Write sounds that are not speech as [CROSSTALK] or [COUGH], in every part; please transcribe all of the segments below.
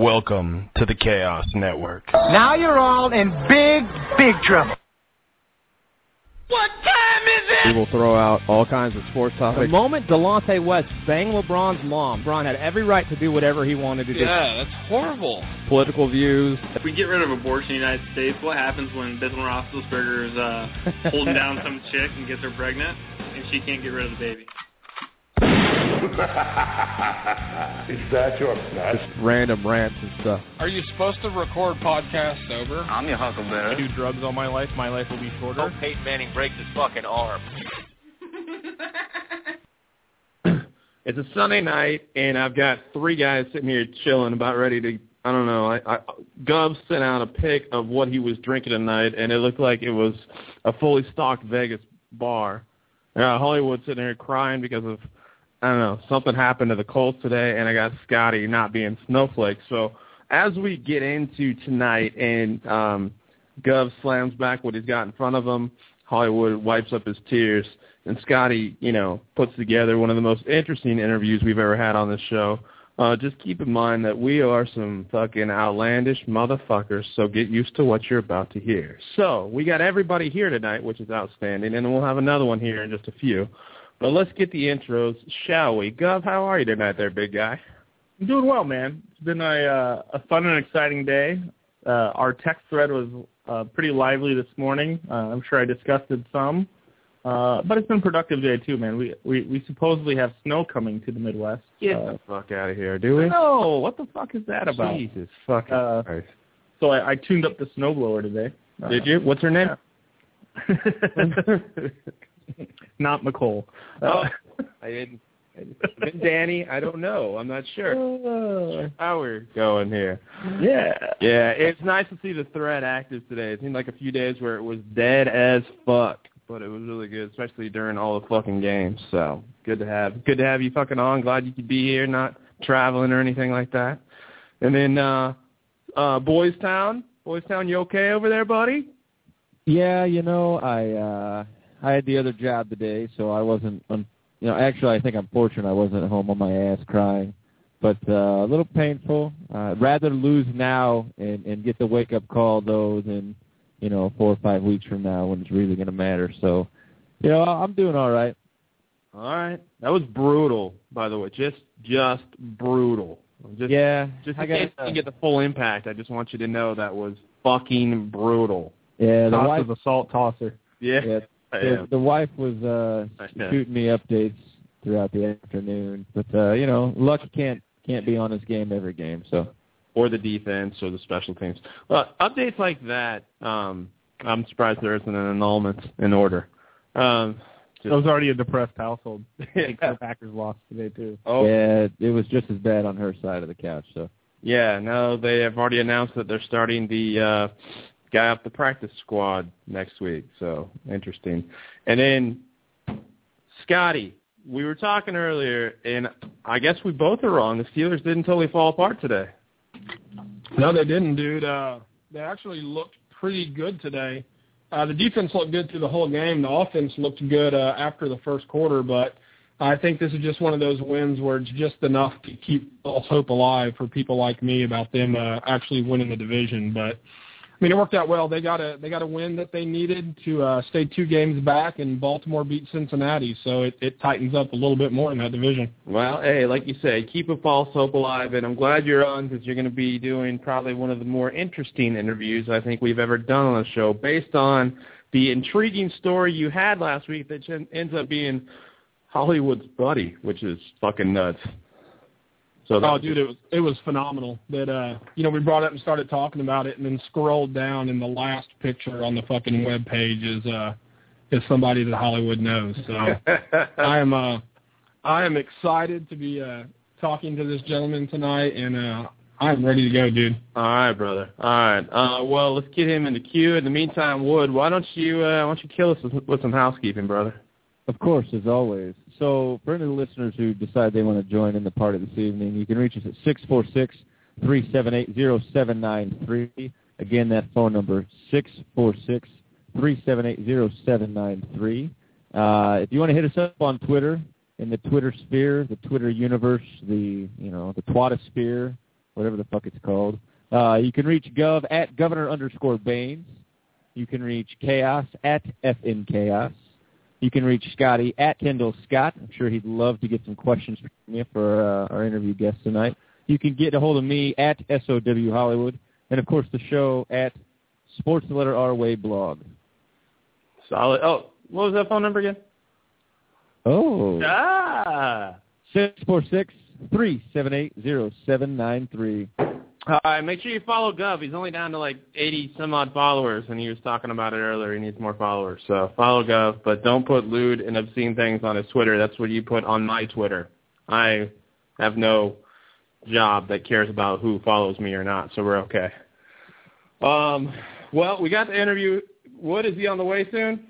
Welcome to the Chaos Network. Now you're all in big, big trouble. What time is it? We will throw out all kinds of sports topics. The moment Delonte West banged LeBron's mom, LeBron had every right to do whatever he wanted to do. Yeah, that's horrible. Political views. If we get rid of abortion in the United States, what happens when Bismarck Roethlisberger is uh, holding down [LAUGHS] some chick and gets her pregnant, and she can't get rid of the baby? [LAUGHS] Is that your best? Random rants and stuff. Are you supposed to record podcasts sober? I'm your I huckleberry. do drugs all my life. My life will be shorter. Hope Peyton Manning breaks his fucking arm. [LAUGHS] It's a Sunday night, and I've got three guys sitting here chilling, about ready to. I don't know. I, I Gov sent out a pic of what he was drinking tonight, and it looked like it was a fully stocked Vegas bar. Uh, Hollywood sitting here crying because of I don't know something happened to the Colts today, and I got Scotty not being snowflake. So as we get into tonight, and um, Gov slams back what he's got in front of him, Hollywood wipes up his tears, and Scotty, you know, puts together one of the most interesting interviews we've ever had on this show. Uh, just keep in mind that we are some fucking outlandish motherfuckers, so get used to what you're about to hear. So, we got everybody here tonight, which is outstanding, and we'll have another one here in just a few. But let's get the intros, shall we? Gov, how are you tonight there, big guy? I'm doing well, man. It's been a uh, a fun and exciting day. Uh, our text thread was uh, pretty lively this morning. Uh, I'm sure I discussed it some, uh, but it's been a productive day too, man. We we we supposedly have snow coming to the Midwest. Get Uh, the fuck out of here, do we? no, what the fuck is that about? Jesus fucking Uh, Christ. So I, I tuned up the snowblower today. Uh, Did you? What's her name? [LAUGHS] [LAUGHS] [LAUGHS] Not McCole. Oh, Uh, I didn't. Been [LAUGHS] Danny, I don't know. I'm not sure. uh, How we're going here. yeah. Yeah, it's nice to see the thread active today. It seemed like a few days where it was dead as fuck, but it was really good, especially during all the fucking games. So good to have, good to have you fucking on. Glad you could be here, not traveling or anything like that. And then uh, uh, Boys Town, Boys Town, you okay over there, buddy? Yeah, you know, I uh I had the other job today, so I wasn't un- you know, actually I think I'm fortunate I wasn't at home on my ass crying. But uh a little painful. Uh rather lose now and and get the wake up call though than, you know, four or five weeks from now when it's really gonna matter. So you know, I'm doing all right. All right, that was brutal, by the way. Just, just brutal. Just, yeah. Just I in got case you get the full impact, I just want you to know that was fucking brutal. yeah, the Toss wife was a salt tosser. Yeah, yeah, I the, the wife was uh shooting me updates throughout the afternoon. But uh, you know, luck can't can't be on his game every game, so or the defense or the special teams. Well, updates like that, um, I'm surprised there isn't an annulment in order. Um, It was already a depressed household. [LAUGHS] I think Yeah. the Packers lost today too. oh, yeah, it was just as bad on her side of the couch. So yeah, no, they have already announced that they're starting the uh, guy up the practice squad next week. So interesting. And then Scotty, we were talking earlier, and I guess we both are wrong. The Steelers didn't totally fall apart today. No, they didn't, dude. Uh, they actually looked pretty good today. Uh, the defense looked good through the whole game. The offense looked good uh, after the first quarter, but I think this is just one of those wins where it's just enough to keep false hope alive for people like me about them uh, actually winning the division. But I mean, it worked out well. They got a they got a win that they needed to uh, stay two games back, and Baltimore beat Cincinnati, so it, it tightens up a little bit more in that division. Well, hey, like you say, keep a false hope alive, and I'm glad you're on because you're going to be doing probably one of the more interesting interviews I think we've ever done on the show, based on the intriguing story you had last week that ends up being Hollywood's buddy, which is fucking nuts. So Oh, dude, it was it was phenomenal. That uh, you know, we brought it up and started talking about it, and then scrolled down, and the last picture on the fucking web page is uh, is somebody that Hollywood knows. So [LAUGHS] I am uh, I am excited to be uh talking to this gentleman tonight, and uh, I'm ready to go, dude. All right, brother. All right. Uh, well, let's get him in the queue. In the meantime, Wood, why don't you uh, why don't you kill us with, with some housekeeping, brother? Of course, as always. So for any listeners who decide they want to join in the party this evening, you can reach us at six four six three seven eight zero seven nine three. Again, that phone number six four six three seven eight zero seven nine three. Uh, if you want to hit us up on Twitter, in the Twitter sphere, the Twitter universe, the you know the Twatosphere, whatever the fuck it's called. Uh, you can reach Gov at Governor underscore Baines. You can reach Chaos at FN Chaos. You can reach Scotty at Kendall Scott. I'm sure he'd love to get some questions from you for uh, our interview guest tonight. You can get a hold of me at SOW Hollywood. And, of course, the show at Sports the Letter R Way blog. Solid. Oh, what was that phone number again? Oh. Ah. Six four six three seven eight zero seven nine three. Right, make sure you follow Gov. He's only down to like 80 some odd followers, and he was talking about it earlier. He needs more followers. So follow Gov, but don't put lewd and obscene things on his Twitter. That's what you put on my Twitter. I have no job that cares about who follows me or not, so we're okay. Um, well, we got the interview. Wood, is he on the way soon?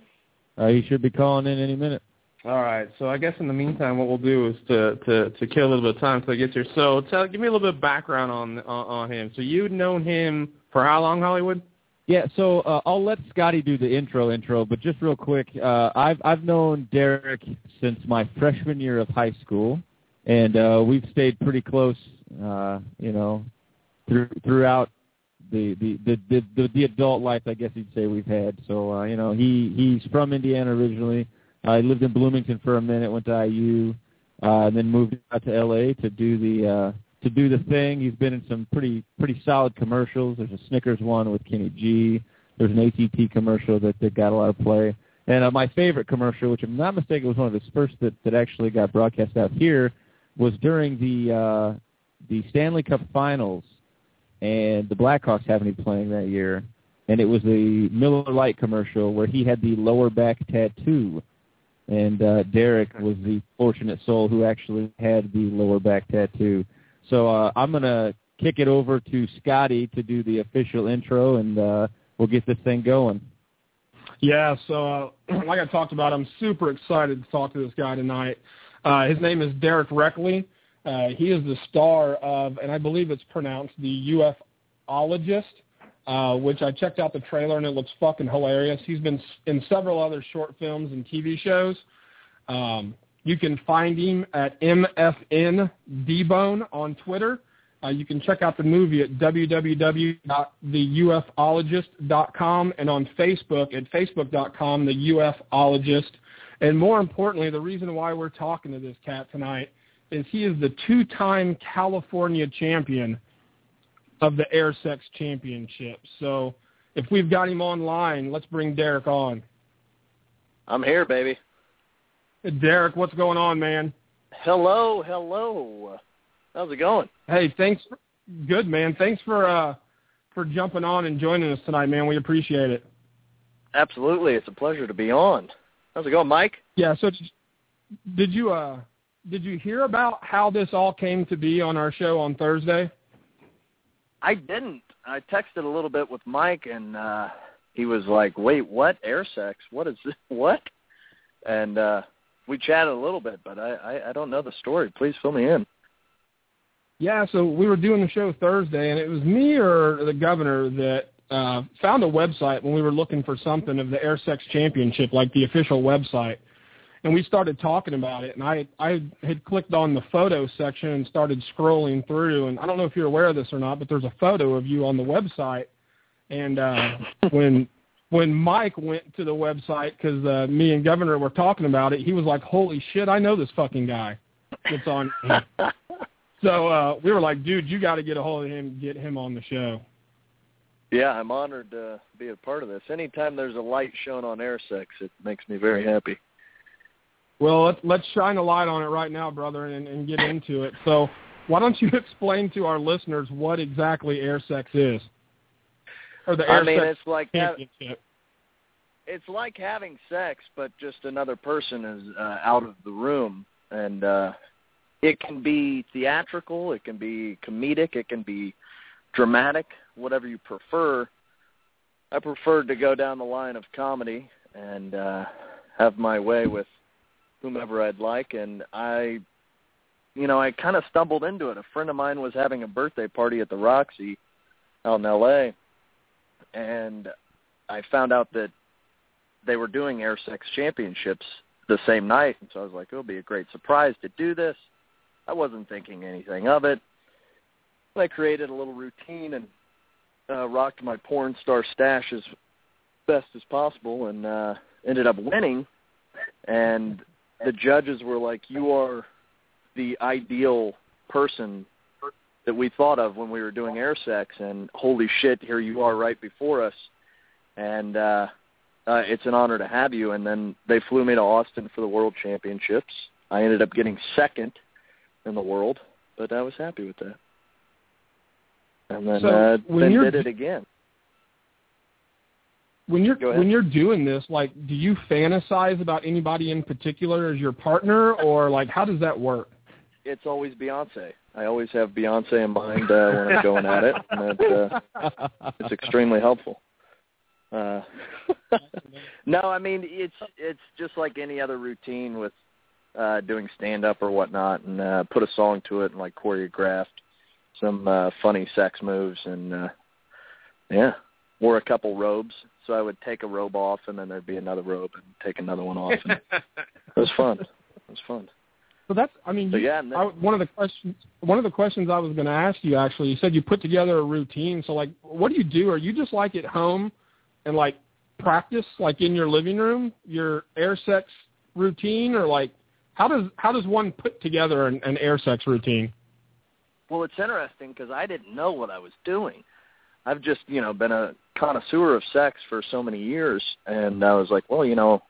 Uh, he should be calling in any minute. All right. So I guess in the meantime, what we'll do is to to to kill a little bit of time until I get here. So tell, give me a little bit of background on on, on him. So you'd known him for how long, Hollywood? Yeah, so uh, I'll let Scotty do the intro intro, but just real quick, uh, I've I've known Derek since my freshman year of high school, and uh, we've stayed pretty close, uh, you know, through, throughout the the, the the the the adult life, I guess you'd say we've had. So uh, you know, he he's from Indiana originally. I lived in Bloomington for a minute, went to IU, uh, and then moved out to LA to do the uh, to do the thing. He's been in some pretty pretty solid commercials. There's a Snickers one with Kenny G. There's an ATT commercial that, that got a lot of play. And uh, my favorite commercial, which I'm not mistaken was one of his first that, that actually got broadcast out here, was during the uh, the Stanley Cup Finals, and the Blackhawks happened to be playing that year. And it was the Miller Lite commercial where he had the lower back tattoo and uh, Derek was the fortunate soul who actually had the lower back tattoo. So uh, I'm gonna kick it over to Scotty to do the official intro, and uh, we'll get this thing going. Yeah, so uh, [CLEARS THROAT] like I talked about, I'm super excited to talk to this guy tonight. Uh, his name is Derek Reckley. Uh, he is the star of, and I believe it's pronounced the UFologist, uh, which I checked out the trailer and it looks fucking hilarious. He's been in several other short films and TV shows. Um, you can find him at MFN Dbone on Twitter. Uh, you can check out the movie at www.theufologist.com and on Facebook at facebook.com, the ufologist. And more importantly, the reason why we're talking to this cat tonight is he is the two-time California champion of the Air Sex Championship. So if we've got him online, let's bring Derek on. I'm here, baby. Derek, what's going on, man? Hello, hello. How's it going? Hey, thanks. For, good, man. Thanks for uh for jumping on and joining us tonight, man. We appreciate it. Absolutely, it's a pleasure to be on. How's it going, Mike? Yeah. So, did you uh did you hear about how this all came to be on our show on Thursday? I didn't. I texted a little bit with Mike, and uh he was like, "Wait, what? Air sex? What is this? [LAUGHS] What?" And uh we chatted a little bit, but I, I I don't know the story. Please fill me in. Yeah, so we were doing the show Thursday, and it was me or the governor that uh, found a website when we were looking for something of the Air Sex Championship, like the official website. And we started talking about it, and I I had clicked on the photo section and started scrolling through. And I don't know if you're aware of this or not, but there's a photo of you on the website. And uh, [LAUGHS] when when Mike went to the website because uh, me and Governor were talking about it, he was like, "Holy shit, I know this fucking guy." It's on. [LAUGHS] so uh, we were like, "Dude, you got to get a hold of him, get him on the show." Yeah, I'm honored to be a part of this. Anytime there's a light shown on air sex, it makes me very happy. Well, let's, let's shine a light on it right now, brother, and, and get into it. So, why don't you [LAUGHS] explain to our listeners what exactly air sex is? Or the air I mean, sex it's like championship. it's like having sex, but just another person is uh, out of the room, and uh, it can be theatrical, it can be comedic, it can be dramatic, whatever you prefer. I preferred to go down the line of comedy and uh, have my way with whomever I'd like, and I, you know, I kind of stumbled into it. A friend of mine was having a birthday party at the Roxy out in L.A and I found out that they were doing air sex championships the same night, and so I was like, it'll be a great surprise to do this. I wasn't thinking anything of it. I created a little routine and uh, rocked my porn star stash as best as possible, and uh, ended up winning. And the judges were like, "You are the ideal person that we thought of when we were doing air sex and holy shit here you are right before us and uh uh it's an honor to have you. And then they flew me to Austin for the world championships. I ended up getting second in the world but I was happy with that. And then So, uh then did it again when you're when you're doing this, like, do you fantasize about anybody in particular as your partner, or like, how does that work? it's always Beyonce. I always have Beyonce in mind uh, when I'm going at it and uh, it's extremely helpful. Uh [LAUGHS] no i mean it's it's just like any other routine with uh doing stand up or whatnot and uh put a song to it and like choreographed some uh funny sex moves and uh yeah wore a couple robes so i would take a robe off and then there'd be another robe and take another one off and [LAUGHS] it was fun it was fun So that's, I mean, So, you, yeah, and then- I, one of the questions, one of the questions I was going to ask you actually, you said you put together a routine. So like, what do you do? Are you just like at home and like practice like in your living room your air sex routine, or like how does how does one put together an, an air sex routine? Well, it's interesting because I didn't know what I was doing. I've just, you know, been a connoisseur of sex for so many years, and I was like, well, you know,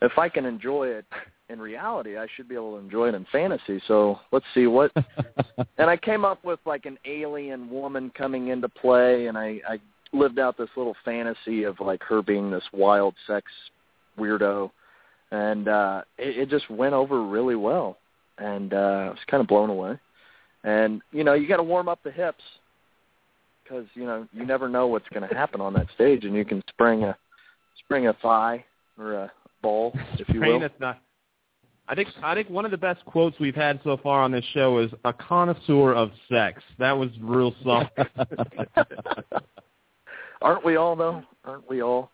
if I can enjoy it [LAUGHS] in reality, I should be able to enjoy it in fantasy. So let's see what. [LAUGHS] and I came up with like an alien woman coming into play, and I, I lived out this little fantasy of like her being this wild sex weirdo, and uh, it, it just went over really well, and uh, I was kind of blown away. And you know, you got to warm up the hips because you know you never know what's going to happen on that stage, and you can spring a spring a thigh or a ball, [LAUGHS] if you will. Not. I think I think one of the best quotes we've had so far on this show is a connoisseur of sex. That was real something. [LAUGHS] Aren't we all though? Aren't we all?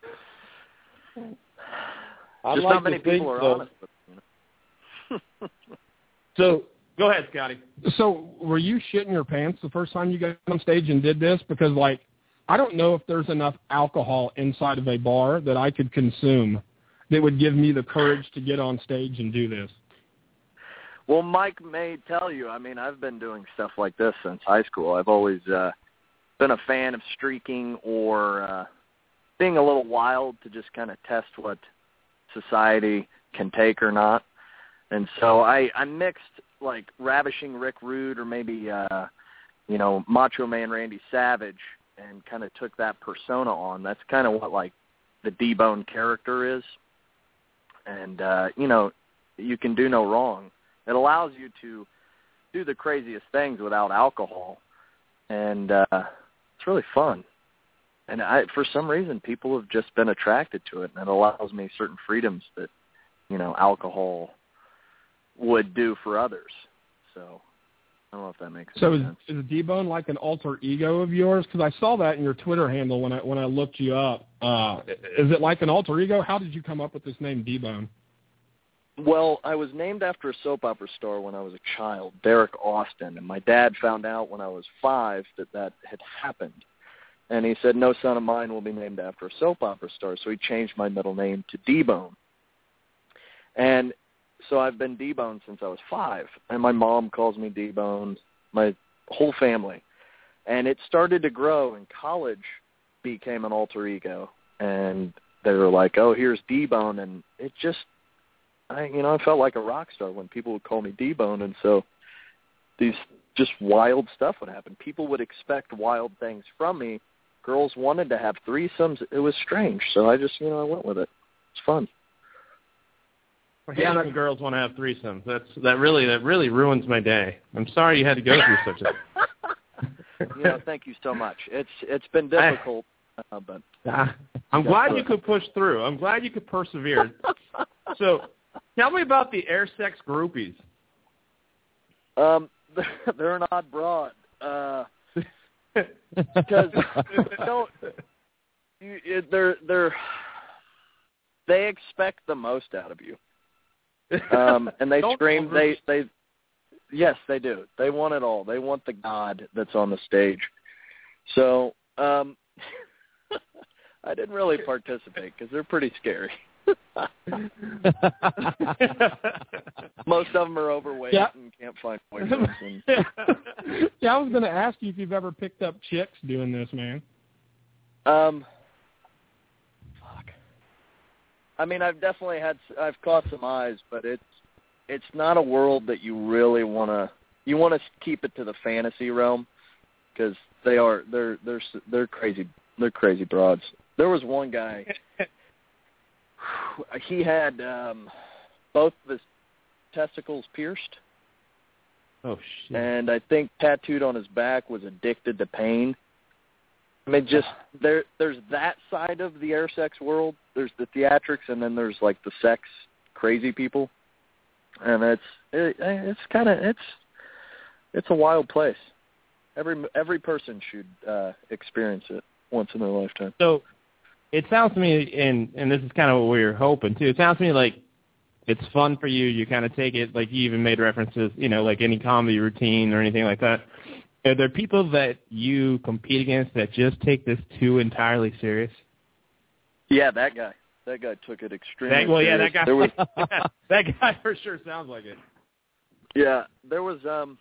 I'd Just like not many to think people are so. honest. With, you know. [LAUGHS] So Go ahead, Scotty. So were you shitting your pants the first time you got on stage and did this? Because like, I don't know if there's enough alcohol inside of a bar that I could consume that would give me the courage to get on stage and do this. Well, Mike may tell you. I mean, I've been doing stuff like this since high school. I've always uh, been a fan of streaking or uh, being a little wild to just kind of test what society can take or not. And so I, I mixed like ravishing Rick Rude or maybe uh, you know Macho Man Randy Savage and kind of took that persona on. That's kind of what like the D-Bone character is. And uh, you know, you can do no wrong. It allows you to do the craziest things without alcohol, and uh, it's really fun. And I, for some reason, people have just been attracted to it, and it allows me certain freedoms that, you know, alcohol would do for others. So I don't know if that makes sense. So is, is D-Bone like an alter ego of yours? Because I saw that in your Twitter handle when I when I looked you up. Uh, is it like an alter ego? How did you come up with this name D-Bone? Well, I was named after a soap opera star when I was a child, Derek Austin, and my dad found out when I was five that that had happened. And he said, no son of mine will be named after a soap opera star, so he changed my middle name to D-Bone. And so I've been D-Bone since I was five, and my mom calls me D-Bone, my whole family. And it started to grow, and college became an alter ego. And they were like, oh, here's D-Bone, and it just I you know I felt like a rock star when people would call me D-Bone, and so these just wild stuff would happen. People would expect wild things from me. Girls wanted to have threesomes. It was strange, so I just you know I went with it. It's fun. Yeah, girls want to have threesomes. That's that really that really ruins my day. I'm sorry you had to go through such a. [LAUGHS] you know, thank you so much. It's it's been difficult, uh, but [LAUGHS] I'm glad you could push through. I'm glad you could persevere. So, tell me about the air sex groupies. um, [LAUGHS] they're an odd broad. Uh, because don't you, they're they're they expect the most out of you. Um, and they [LAUGHS] scream. over- They they yes, they do. They want it all. They want the god that's on the stage. So, um [LAUGHS] I didn't really participate because they're pretty scary. [LAUGHS] Most of them are overweight Yeah. and can't find boyfriends. And, yeah, I was going to ask you if you've ever picked up chicks doing this, man. um, fuck. I mean, I've definitely had I've caught some eyes, but it's it's not a world that you really want to. You want to keep it to the fantasy realm because they are they're they're they're crazy they're crazy broads. There was one guy. [LAUGHS] he had um both of his testicles pierced Oh shit. and I think tattooed on his back was addicted to pain. I mean, just there. There's that side of the air sex world. There's the theatrics, and then there's like the sex crazy people, and it's it, it's kind of it's it's a wild place. Every every person should uh experience it once in their lifetime. So it sounds to me, and and this is kind of what we were hoping too. It sounds to me like it's fun for you. You kind of take it like you even made references, you know, like any comedy routine or anything like that. Are there people that you compete against that just take this too entirely serious? Yeah, that guy. That guy took it extremely. That, well, yeah, that guy. [LAUGHS] Was [LAUGHS] that guy for sure sounds like it. Yeah, there was um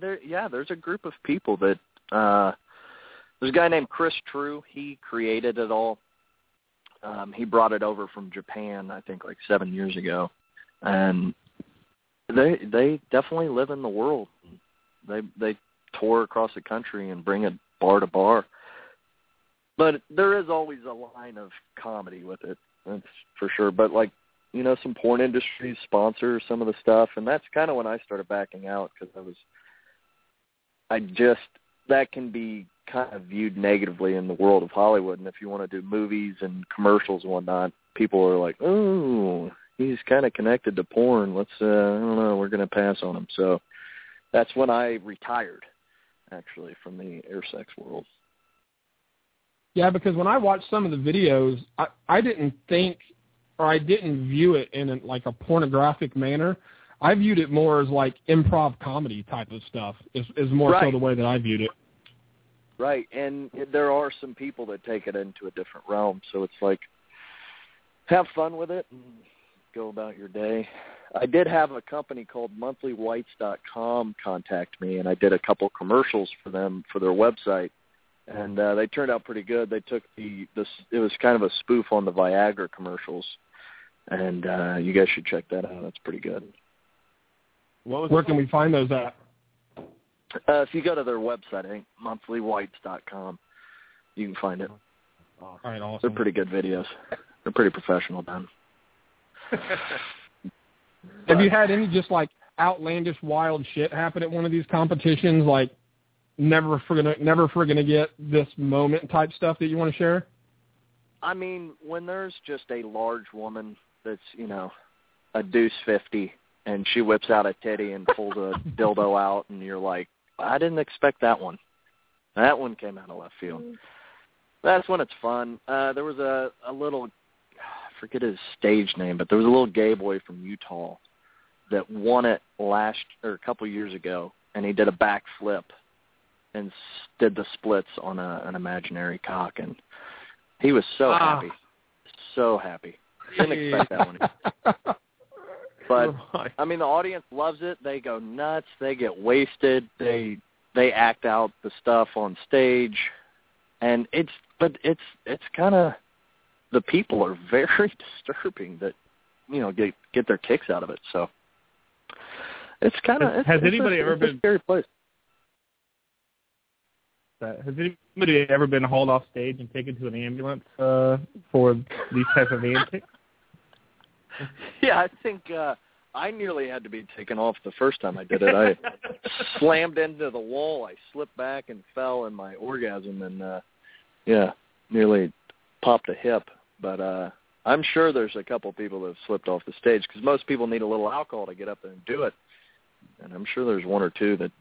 there yeah, there's a group of people that uh there's a guy named Chris Trew, he created it all. Um he brought it over from Japan I think like 7 years ago. And they they definitely live in the world. They they tour across the country and bring it bar to bar. But there is always a line of comedy with it. That's for sure. But like you know, some porn industries sponsor some of the stuff, and that's kind of when I started backing out because I was, I just that can be kind of viewed negatively in the world of Hollywood, and if you want to do movies and commercials and whatnot, people are like, oh, he's kind of connected to porn. Let's, uh, I don't know, we're going to pass on him. So that's when I retired, actually, from the air sex world. Yeah, because when I watched some of the videos, I I didn't think or I didn't view it in a, like a pornographic manner. I viewed it more as like improv comedy type of stuff. Is is more so the way that I viewed it. Right, and there are some people that take it into a different realm. So it's like, have fun with it and go about your day. I did have a company called MonthlyWhites.com contact me, and I did a couple commercials for them for their website, and uh, they turned out pretty good. They took the this it was kind of a spoof on the Viagra commercials, and uh, you guys should check that out. That's pretty good. What was Where can we find those at? Uh, if you go to their website, I think monthlyWhites.com, you can find it. All right, awesome. They're pretty good videos. They're pretty professional done. [LAUGHS] Have you had any just like outlandish wild shit happen at one of these competitions? Like never gonna never for gonna get this moment type stuff that you want to share? I mean, when there's just a large woman that's, you know, a deuce fifty and she whips out a titty and pulls a [LAUGHS] dildo out and you're like, I didn't expect that one. That one came out of left field. That's when it's fun. Uh there was a a little I forget his stage name, but there was a little gay boy from Utah that won it last or a couple years ago and he did a backflip and did the splits on a, an imaginary cock and he was so Ah. happy. So happy. Didn't expect that one. [LAUGHS] But I mean the audience loves it. They go nuts, they get wasted, they they act out the stuff on stage and it's but it's it's kind of the people are [LAUGHS] very disturbing that you know get get their kicks out of it. So it's kind of Has- has anybody ever it's a been- scary place? Uh, has anybody ever been hauled off stage and taken to an ambulance uh, for these type of antics? [LAUGHS] Yeah, I think uh I nearly had to be taken off the first time I did it. I [LAUGHS] slammed into the wall. I slipped back and fell in my orgasm and uh yeah, nearly popped a hip. But uh I'm sure there's a couple people that have slipped off the stage because most people need a little alcohol to get up there and do it. And I'm sure there's one or two that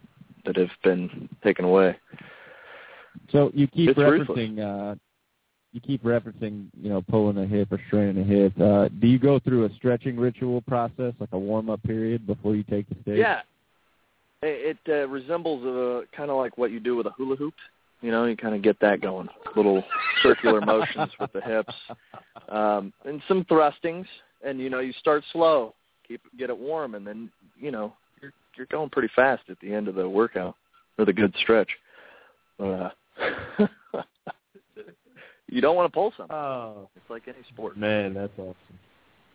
that have been taken away. So you keep It's ruthless. referencing uh you keep referencing, you know, pulling a hip or straining a hip. Uh, do you go through a stretching ritual process, like a warm up period, before you take the stage? Yeah, it, it uh, resembles a kind of like what you do with a hula hoop. You know, you kind of get that going, little circular motions with the hips, um, and some thrustings. And you know, you start slow, keep get it warm, and then you know you're you're going pretty fast at the end of the workout or the good stretch. Uh, [LAUGHS] you don't want to pull something. Oh, it's like any sport. Man, that's awesome.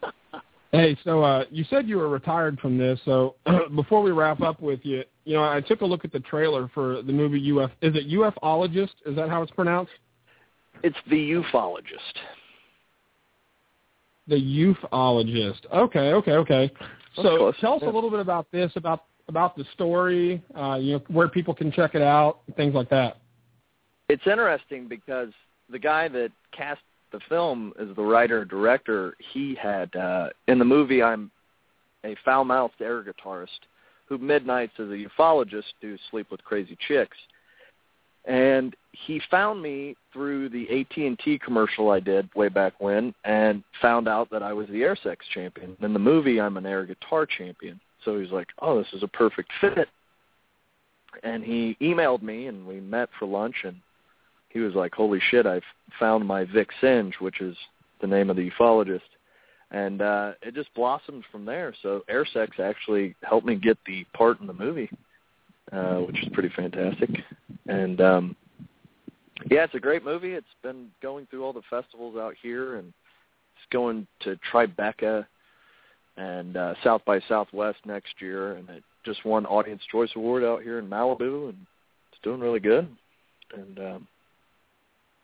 [LAUGHS] Hey, so uh, you said you were retired from this. So [CLEARS THROAT] before we wrap up with you, you know, I took a look at the trailer for the movie UF. Is it UFologist? Is that how it's pronounced? It's the ufologist. The ufologist. Okay, okay, okay. So tell us a little bit about this, about about the story, uh, you know, where people can check it out, things like that. It's interesting because the guy that cast the film as the writer director, he had uh in the movie I'm a foul mouthed air guitarist who midnights as a ufologist to sleep with crazy chicks. And he found me through the AT&T commercial I did way back when and found out that I was the air sex champion. In the movie I'm an air guitar champion. So he's like, "Oh, this is a perfect fit." And he emailed me and we met for lunch and he was like, "Holy shit! I've found my Vic Singe, which is the name of the ufologist." And uh, it just blossomed from there. So Airsex actually helped me get the part in the movie, uh, which is pretty fantastic. And um, yeah, it's a great movie. It's been going through all the festivals out here, and it's going to Tribeca and uh, South by Southwest next year. And it just won Audience Choice Award out here in Malibu, and it's doing really good. And um,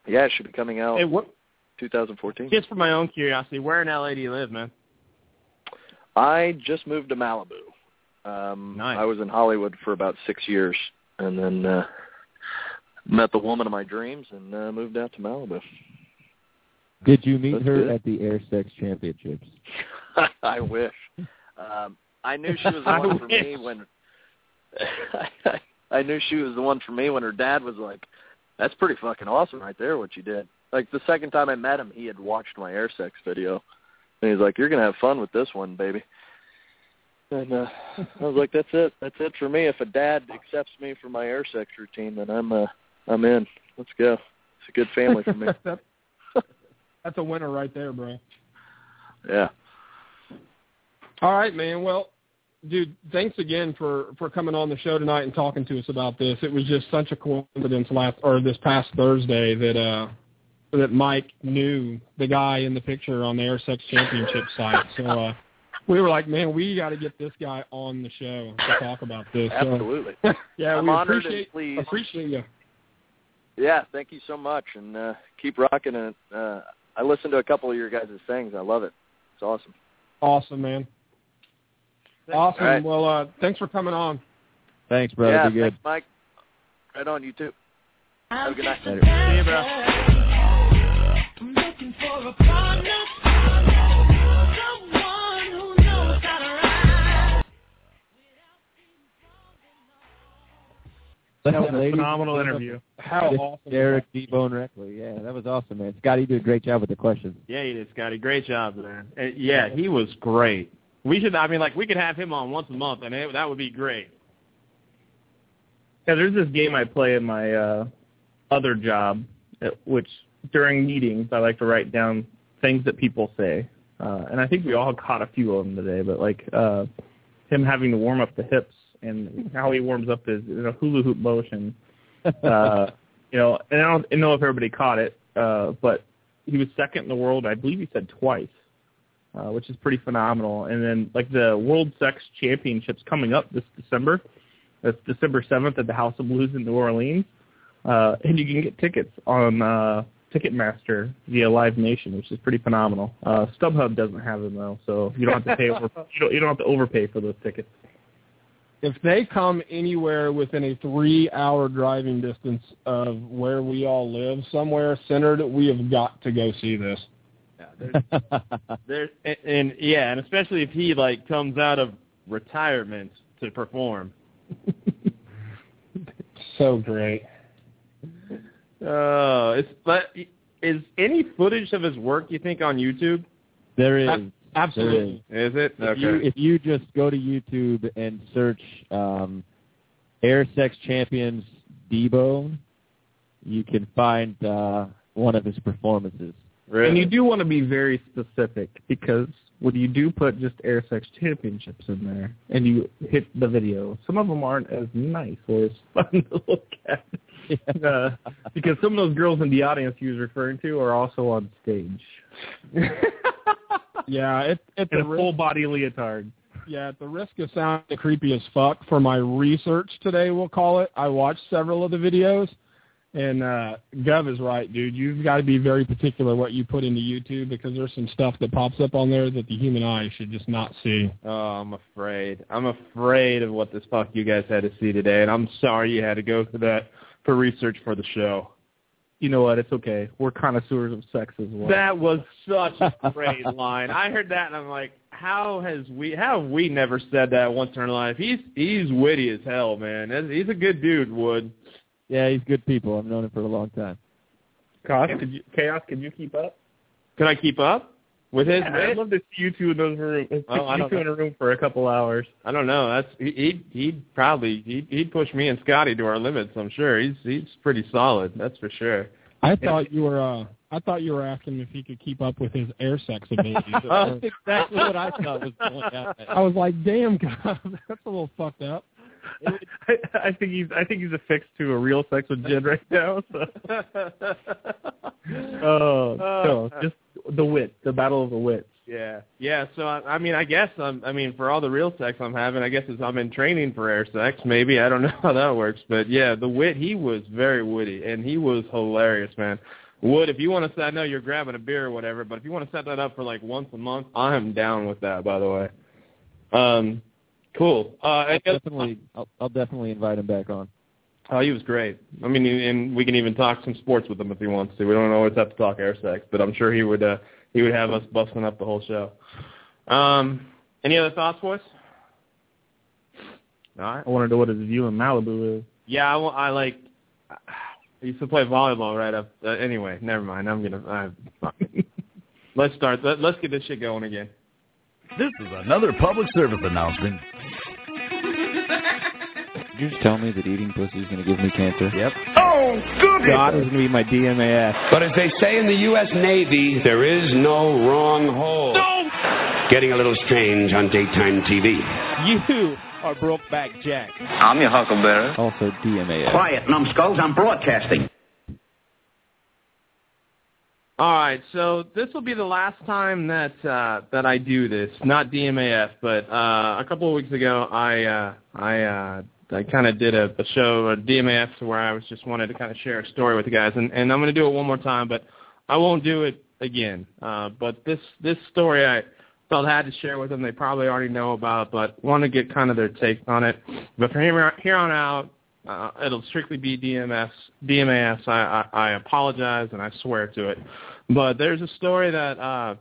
yeah, it should be coming out Hey, what? 2014. Just for my own curiosity, where in LA do you live, man? I just moved to Malibu. Um, Nice. I was in Hollywood for about six years, and then uh, met the woman of my dreams and uh, moved out to Malibu. Did you meet That's her good. at the Air Sex Championships? [LAUGHS] I wish. Um, I knew she was the [LAUGHS] one for me wish. when. [LAUGHS] I knew she was the one for me when her dad was like, "That's pretty fucking awesome right there, what you did." Like the second time I met him, he had watched my air sex video, and he's like, "You're gonna have fun with this one, baby." And uh, I was like, "That's it. That's it for me. If a dad accepts me for my air sex routine, then I'm uh, I'm in. Let's go. It's a good family for me." [LAUGHS] That- That's a winner right there, bro. yeah. All right, man. Well, dude, thanks again for for coming on the show tonight and talking to us about this. It was just such a coincidence last or this past Thursday that uh that Mike knew the guy in the picture on the Air Sex Championship [LAUGHS] site. So uh we were like, man, we got to get this guy on the show to talk about this. So, Absolutely. [LAUGHS] yeah, I'm we honored and appreciate pleased. appreciate you. Yeah, thank you so much, and uh, keep rocking it. Uh, I listened to a couple of your guys' things. I love it. It's awesome. Awesome, man. Awesome. All right. Well, uh thanks for coming on. Thanks, brother. yeah, Be good. thanks, Mike. Right on you too. Have a good night. Later. See you, bro. That was a phenomenal interview. How awesome. Derek D-Bone Reckley. Yeah, that was awesome, man. Scotty, you did a great job with the questions. Yeah, you did, Scotty. Great job, man. Yeah, he was great. We should. I mean, like, we could have him on once a month, and it, that would be great. Yeah, there's this game I play in my uh, other job, uh, which during meetings I like to write down things that people say, uh, and I think we all caught a few of them today. But like uh, him having to warm up the hips and how he warms up his you know, hula hoop motion. [LAUGHS] Uh, you know, and I don't know if everybody caught it, uh, but he was second in the world. I believe he said twice. Uh, which is pretty phenomenal. And then, like the World Sex Championships coming up this December, that's December 7th at the House of Blues in New Orleans. Uh, and you can get tickets on uh, Ticketmaster via Live Nation, which is pretty phenomenal. Uh, StubHub doesn't have them though, so you don't have to pay over. [LAUGHS] You don't, you don't have to overpay for those tickets. if they come anywhere within a three-hour driving distance of where we all live, somewhere centered, we have got to go see this. [LAUGHS] There's and, and yeah, and especially if he like comes out of retirement to perform. [LAUGHS] So great. Oh, it's but is any footage of his work you think on YouTube? There is. Ab- absolutely. There Is it? If Okay. you if you just go to YouTube and search um, Air Sex Champions Debo, you can find uh, one of his performances. Really? And you do want to be very specific because when you do put just Air Sex Championships in there and you hit the video, some of them aren't as nice or as [LAUGHS] fun to look at. Uh, because some of those girls in the audience he was referring to are also on stage [LAUGHS] Yeah, it, it's in a full body leotard. yeah, at the risk of sounding creepy as fuck for my research today, we'll call it. I watched several of the videos, and uh, Gov is right, dude. You've got to be very particular what you put into YouTube because there's some stuff that pops up on there that the human eye should just not see. Oh, I'm afraid. I'm afraid of what this fuck you guys had to see today, and I'm sorry you had to go through that for research for the show. You know what? It's okay. We're connoisseurs of sex as well. That was such a great [LAUGHS] line. I heard that and I'm like, how has we how have we never said that once in our life? He's he's witty as hell, man. That's- He's a good dude, Wood. Yeah, he's good people. I've known him for a long time. Chaos, could you, Chaos, can you keep up? Can I keep up with his Yeah. I'd love to see you two in those rooms. Oh, [LAUGHS] I you don't two in a room for a couple hours. I don't know. That's he, he'd he'd probably he'd, he'd push me and Scotty to our limits. I'm sure he's he's pretty solid. That's for sure. I thought you were. uh I thought you were asking if he could keep up with his air sex abilities. [LAUGHS] That's exactly what I thought was going on. I was like, damn, Gov, [LAUGHS] that's a little fucked up. [LAUGHS] I, I think he's I think he's affixed to a real sex with Jen right now. So. [LAUGHS] Oh, so just the wit, the battle of the wits. Yeah, yeah. So I, I mean, I guess I'm. I mean, for all the real sex I'm having, I guess it's I'm in training for air sex. Maybe I don't [LAUGHS] know how that works, but yeah, the wit. He was very witty, and he was hilarious, man. Wood, if you want to set, I know you're grabbing a beer or whatever, but if you want to set that up for like once a month, I'm down with that. By the way, um, cool. Uh, I'll and- definitely, I'll, I'll definitely invite him back on. Oh, he was great. I mean, and we can even talk some sports with him if he wants to. We don't always have to talk air sex, but I'm sure he would. uh He would have us busting up the whole show. Um, any other thoughts, boys? All right. I want to know what his view in Malibu is. Yeah, I, wa- I like. I used to play volleyball right up. Uh, anyway, never mind. I'm gonna. Uh, [LAUGHS] let's start. Let, let's get this shit going again. This is another public service announcement. Did you just tell me that eating pussy is going to give me cancer? Yep. Oh, goodness! God is going to be my DMAS. But as they say in the U.S. Navy, there is no wrong hole. Getting a little strange on daytime TV. You are Brokeback Jack. I'm your huckleberry. Also DMAS. Quiet, numbskulls. I'm broadcasting. All right, so this will be the last time that uh, that I do this. Not DMAF, but uh, a couple of weeks ago, I uh, I uh, I kind of did a, a show, a DMAF, where I was just wanted to kind of share a story with the guys, and, and I'm going to do it one more time, but I won't do it again. Uh, but this this story I felt I had to share with them. They probably already know about, but want to get kind of their take on it. But from here here on out, uh, it'll strictly be DMS, DMAS. I, I, I apologize and I swear to it. But there's a story that uh,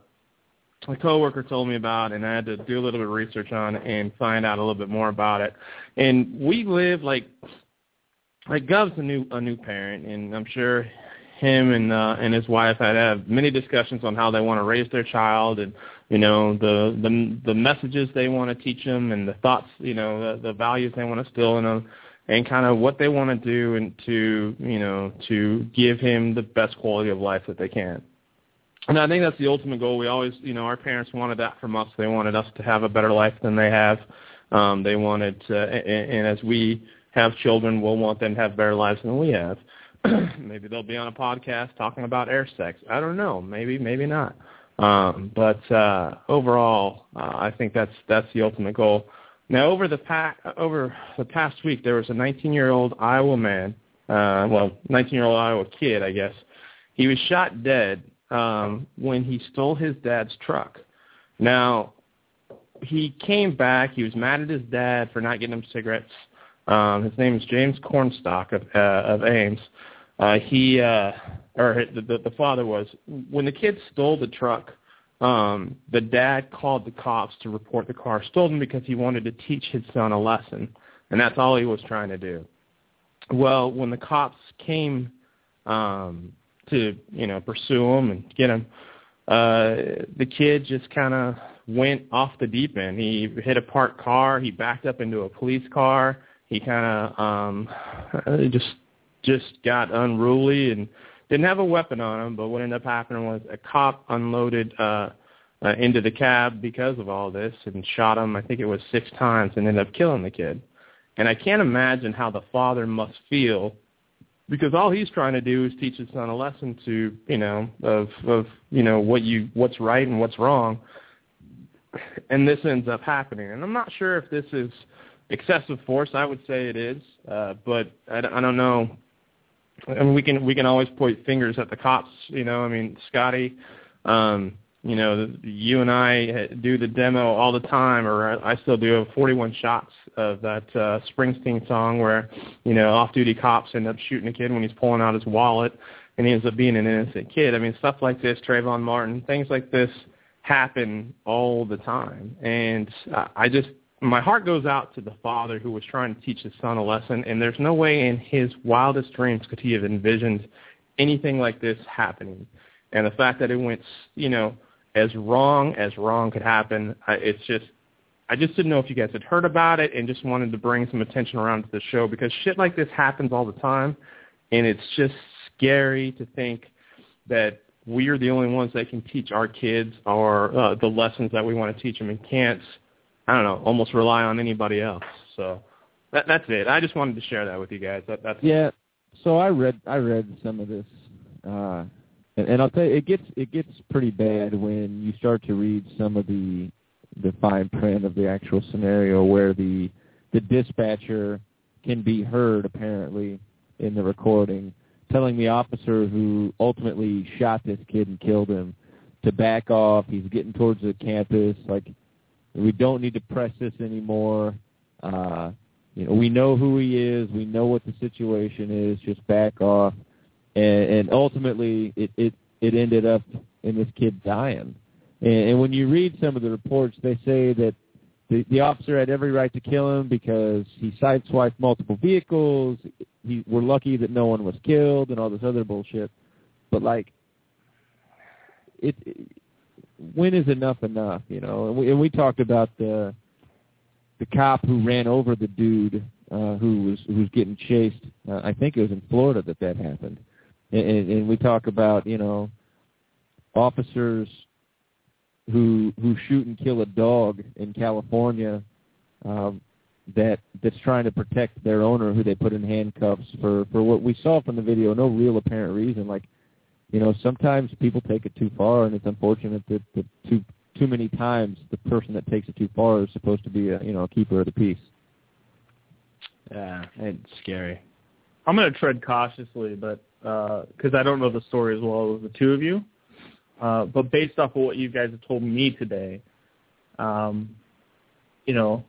a coworker told me about, and I had to do a little bit of research on and find out a little bit more about it. And we live like like Gov's a new a new parent, and I'm sure him and uh, and his wife had had many discussions on how they want to raise their child and you know the the the messages they want to teach them and the thoughts you know the, the values they want to instill in them and kind of what they want to do and to you know to give him the best quality of life that they can. And I think that's the ultimate goal. We always, you know, our parents wanted that from us. They wanted us to have a better life than they have. Um, they wanted, to, and, and as we have children, we'll want them to have better lives than we have. [CLEARS THROAT] maybe they'll be on a podcast talking about air sex. I don't know. Maybe, maybe not. Um, but uh, overall, uh, I think that's that's the ultimate goal. Now, over the pa- over the past week, there was a 19-year-old Iowa man, uh, well, 19-year-old Iowa kid, I guess. He was shot dead um, when he stole his dad's truck. Now, he came back. He was mad at his dad for not getting him cigarettes. Um, his name is James Comstock of uh, of Ames. Uh, he uh, or the, the the father was when the kid stole the truck. Um, the dad called the cops to report the car stolen because he wanted to teach his son a lesson, and that's all he was trying to do. Well, when the cops came um, to you know pursue him and get him. Uh, the kid just kind of went off the deep end. He hit a parked car. He backed up into a police car. He kind of um, [LAUGHS] just just got unruly and didn't have a weapon on him. But what ended up happening was a cop unloaded uh, uh, into the cab because of all this and shot him. I think it was six times and ended up killing the kid. And I can't imagine how the father must feel because all he's trying to do is teach his son a lesson to you know of of you know what you what's right and what's wrong and this ends up happening and i'm not sure if this is excessive force i would say it is uh but i, I don't know Mean, we can we can always point fingers at the cops you know i mean scotty um you know, you and I do the demo all the time, or I still do 41 shots of that uh, Springsteen song where, you know, off-duty cops end up shooting a kid when he's pulling out his wallet, and he ends up being an innocent kid. I mean, stuff like this, Trayvon Martin, things like this happen all the time, and I just my heart goes out to the father who was trying to teach his son a lesson, and there's no way in his wildest dreams could he have envisioned anything like this happening. And the fact that it went, you know, as wrong as wrong could happen. It's just, I just didn't know if you guys had heard about it and just wanted to bring some attention around to the show because shit like this happens all the time, and it's just scary to think that we are the only ones that can teach our kids or uh, the lessons that we want to teach them and can't, I don't know, almost rely on anybody else. So that, that's it. I just wanted to share that with you guys. That, that's yeah. So I read I read some of this uh, and, and I'll tell you, it gets it gets pretty bad when you start to read some of the the fine print of the actual scenario where the the dispatcher can be heard apparently in the recording telling the officer who ultimately shot this kid and killed him to back off. He's getting towards the campus. Like we don't need to press this anymore. Uh, you know, we know who he is. We know what the situation is. Just back off and, and ultimately it, it it ended up in this kid dying. And, and when you read some of the reports, they say that the, the officer had every right to kill him because he sideswiped multiple vehicles. He, we're lucky that no one was killed and all this other bullshit. But like, it, it when is enough enough? You know, and we, and we talked about the the cop who ran over the dude uh, who was who was getting chased. Uh, I think it was in Florida that that happened and, and we talk about you know officers who who shoot and kill a dog in California um, that that's trying to protect their owner who they put in handcuffs for for what we saw from the video no real apparent reason like you know sometimes people take it too far and it's unfortunate that, that too too many times the person that takes it too far is supposed to be a you know a keeper of the peace yeah it's scary i'm going to tread cautiously but because uh, I don't know the story as well as the two of you. Uh, but based off of what you guys have told me today, um, you know,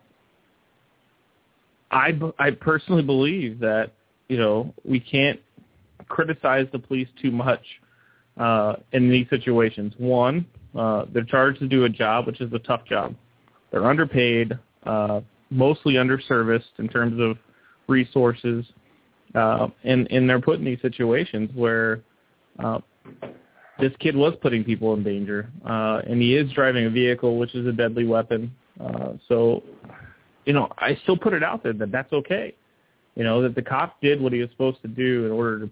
I, I personally believe that, you know, we can't criticize the police too much uh, in these situations. One, uh, they're charged to do a job, which is a tough job. They're underpaid, uh, mostly underserviced in terms of resources, uh, and and they're put in these situations where uh, this kid was putting people in danger, uh, and he is driving a vehicle, which is a deadly weapon. Uh, so, you know, I still put it out there that that's okay. You know, that the cop did what he was supposed to do in order to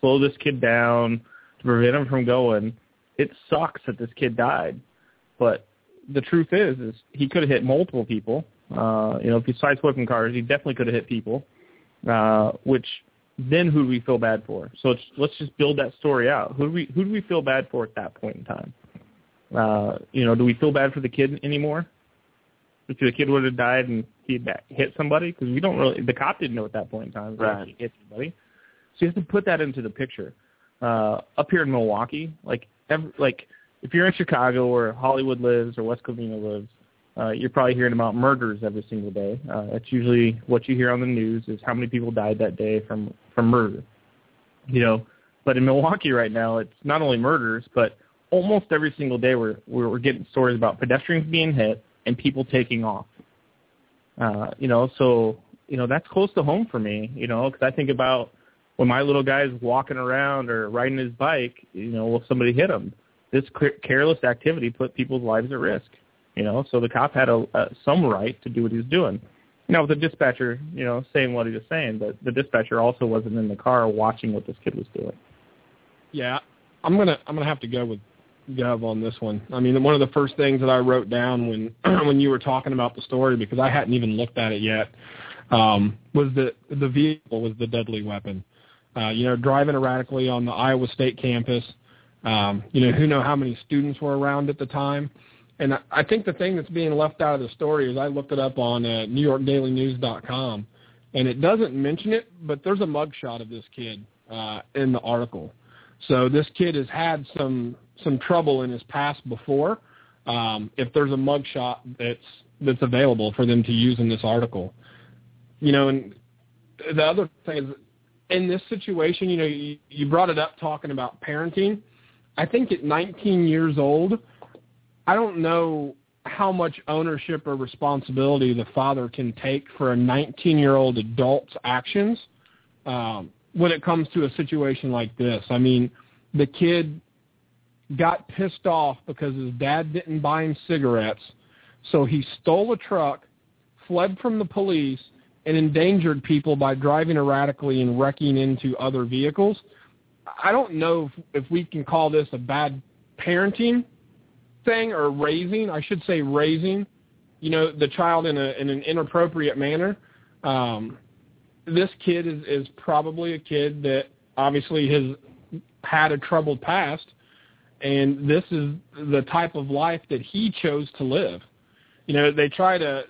slow this kid down, prevent him from going. It sucks that this kid died, but the truth is, is he could have hit multiple people. Uh, you know, if he's sideswiping cars, he definitely could have hit people uh, which then who do we feel bad for? So let's, let's just build that story out. Who do we who do we feel bad for at that point in time? Uh, you know, do we feel bad for the kid anymore? If the kid would have died and he hit somebody, because we don't really, the cop didn't know at that point in time right. he hit somebody. So you have to put that into the picture. Uh, up here in Milwaukee, like every, like if you're in Chicago or Hollywood lives or West Covina lives, uh, you're probably hearing about murders every single day. Uh, that's usually what you hear on the news is how many people died that day from from murder. You know, but in Milwaukee right now, it's not only murders, but almost every single day we're we're getting stories about pedestrians being hit and people taking off. Uh, you know, so you know that's close to home for me. You know, because I think about when my little guy's walking around or riding his bike, you know, will somebody hit him? This careless activity put people's lives at risk. You know, so the cop had a, a some right to do what he was doing. Now with the dispatcher, you know, saying what he was saying, but the dispatcher also wasn't in the car watching what this kid was doing. Yeah, I'm gonna I'm gonna have to go with Gov on this one. I mean, one of the first things that I wrote down when [CLEARS THROAT] when you were talking about the story because I hadn't even looked at it yet um, was that the vehicle was the deadly weapon. Uh, you know, driving erratically on the Iowa State campus. Um, you know, who know how many students were around at the time. And I, I think the thing that's being left out of the story is I looked it up on uh, NewYorkDailyNews.com, and it doesn't mention it, but there's a mugshot of this kid uh, in the article. So this kid has had some some trouble in his past before. Um, if there's a mugshot that's that's available for them to use in this article, you know, and the other thing is in this situation, you know, you, you brought it up talking about parenting. I think at 19 years old, I don't know how much ownership or responsibility the father can take for a 19-year-old adult's actions um, when it comes to a situation like this. I mean, the kid got pissed off because his dad didn't buy him cigarettes, so he stole a truck, fled from the police, and endangered people by driving erratically and wrecking into other vehicles. I don't know if, if we can call this a bad parenting thing or raising. I should say raising. You know, the child in a in an inappropriate manner. Um, this kid is is probably a kid that obviously has had a troubled past, and this is the type of life that he chose to live. You know, they try to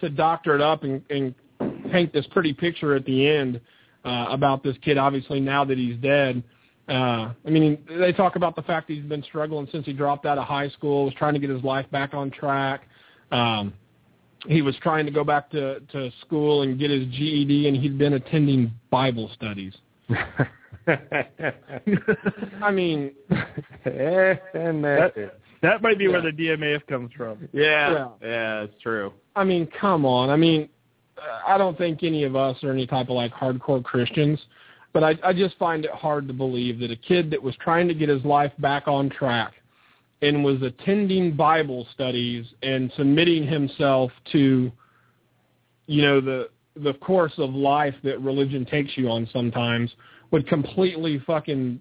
to doctor it up and, and paint this pretty picture at the end uh, about this kid. Obviously, now that he's dead, uh, I mean, they talk about the fact that he's been struggling since he dropped out of high school, was trying to get his life back on track. Um, he was trying to go back to to school and get his GED, and he'd been attending Bible studies. [LAUGHS] I mean, that, that might be yeah. where the DMAF comes from. Yeah, yeah, yeah, it's true. I mean, come on. I mean, I don't think any of us are any type of like hardcore Christians, but I, I just find it hard to believe that a kid that was trying to get his life back on track and was attending Bible studies and submitting himself to, you know, the the course of life that religion takes you on sometimes would completely fucking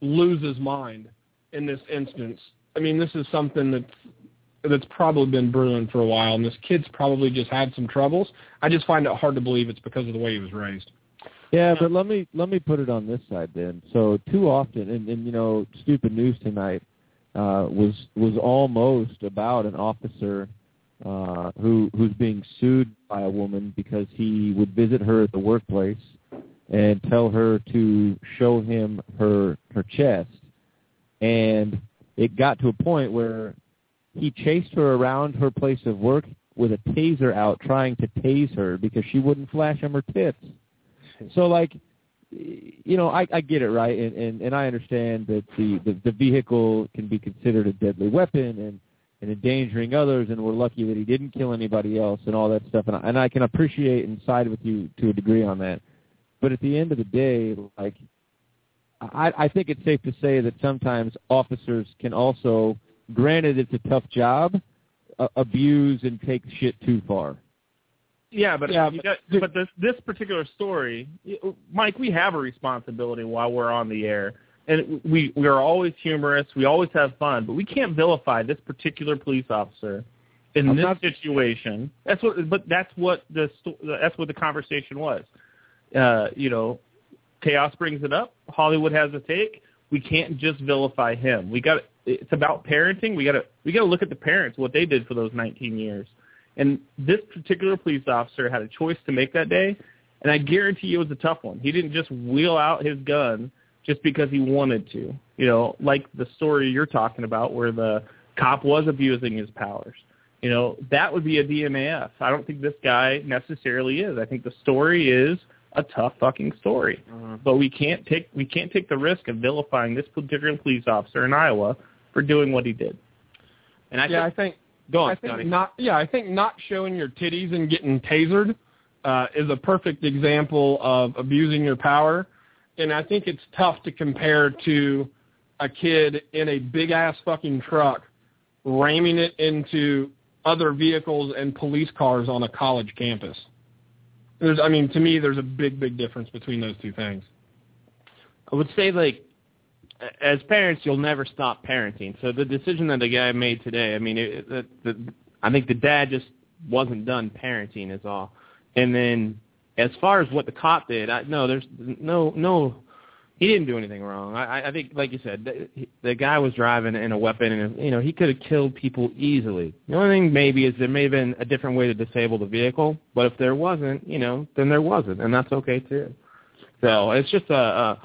lose his mind in this instance. I mean, this is something that's that's probably been brewing for a while, and this kid's probably just had some troubles. I just find it hard to believe it's because of the way he was raised. Yeah, but let me let me put it on this side then. So too often, and, and you know, stupid news tonight uh, was was almost about an officer uh, who who's being sued by a woman because he would visit her at the workplace and tell her to show him her her chest, and it got to a point where he chased her around her place of work with a taser out trying to tase her because she wouldn't flash him her tits. So like you know, I, I get it, right? And, and, and I understand that the, the, the vehicle can be considered a deadly weapon and, and endangering others, and we're lucky that he didn't kill anybody else and all that stuff. And I, and I can appreciate and side with you to a degree on that. But at the end of the day, like, I, I think it's safe to say that sometimes officers can also granted it's a tough job, uh, abuse and take shit too far. Yeah, but yeah, but, got, but this this particular story, Mike, we have a responsibility while we're on the air, and we we are always humorous. We always have fun, but we can't vilify this particular police officer in I'm this not, situation. That's what, but that's what the that's what the conversation was. Uh, you know, chaos brings it up. Hollywood has a take. We can't just vilify him. We got it's about parenting. We got to we got to look at the parents what they did for those 19 years. And this particular police officer had a choice to make that day, and I guarantee you it was a tough one. He didn't just wheel out his gun just because he wanted to. You know, like the story you're talking about where the cop was abusing his powers. You know, that would be a DMAF. I don't think this guy necessarily is. I think the story is a tough fucking story. Mm-hmm. But we can't take we can't take the risk of vilifying this particular police officer in Iowa for doing what he did. And I yeah, think, I think go on, I think not yeah, I think not showing your titties and getting tasered uh, is a perfect example of abusing your power, and I think it's tough to compare to a kid in a big ass fucking truck ramming it into other vehicles and police cars on a college campus. There's, I mean, to me, there's a big, big difference between those two things. I would say like as parents, you'll never stop parenting. So the decision that the guy made today, I mean, it, the, the, I think the dad just wasn't done parenting is all. And then as far as what the cop did, I no, there's no no. He didn't do anything wrong. I, I think, like you said, the, the guy was driving in a weapon, and you know he could have killed people easily. The only thing maybe is there may have been a different way to disable the vehicle, but if there wasn't, you know, then there wasn't, and that's okay too. So it's just a, a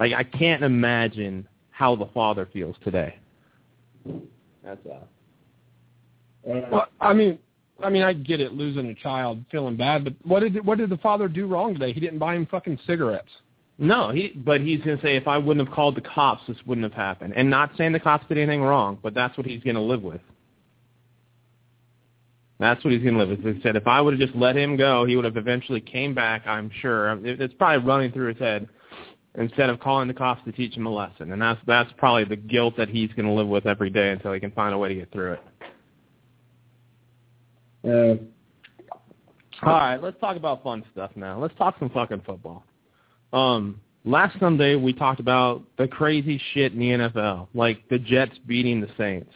like I can't imagine how the father feels today. That's all. Well, I mean, I mean, I get it, losing a child, feeling bad, but what did what did the father do wrong today? He didn't buy him fucking cigarettes. No, he but he's gonna say if I wouldn't have called the cops, this wouldn't have happened. And not saying the cops did anything wrong, but that's what he's gonna live with. That's what he's gonna live with. He said if I would have just let him go, he would have eventually came back. I'm sure it's probably running through his head instead of calling the cops to teach him a lesson. And that's that's probably the guilt that he's gonna live with every day until he can find a way to get through it. Uh, All right, let's talk about fun stuff now. Let's talk some fucking football. Um, last Sunday we talked about the crazy shit in the NFL, like the Jets beating the Saints.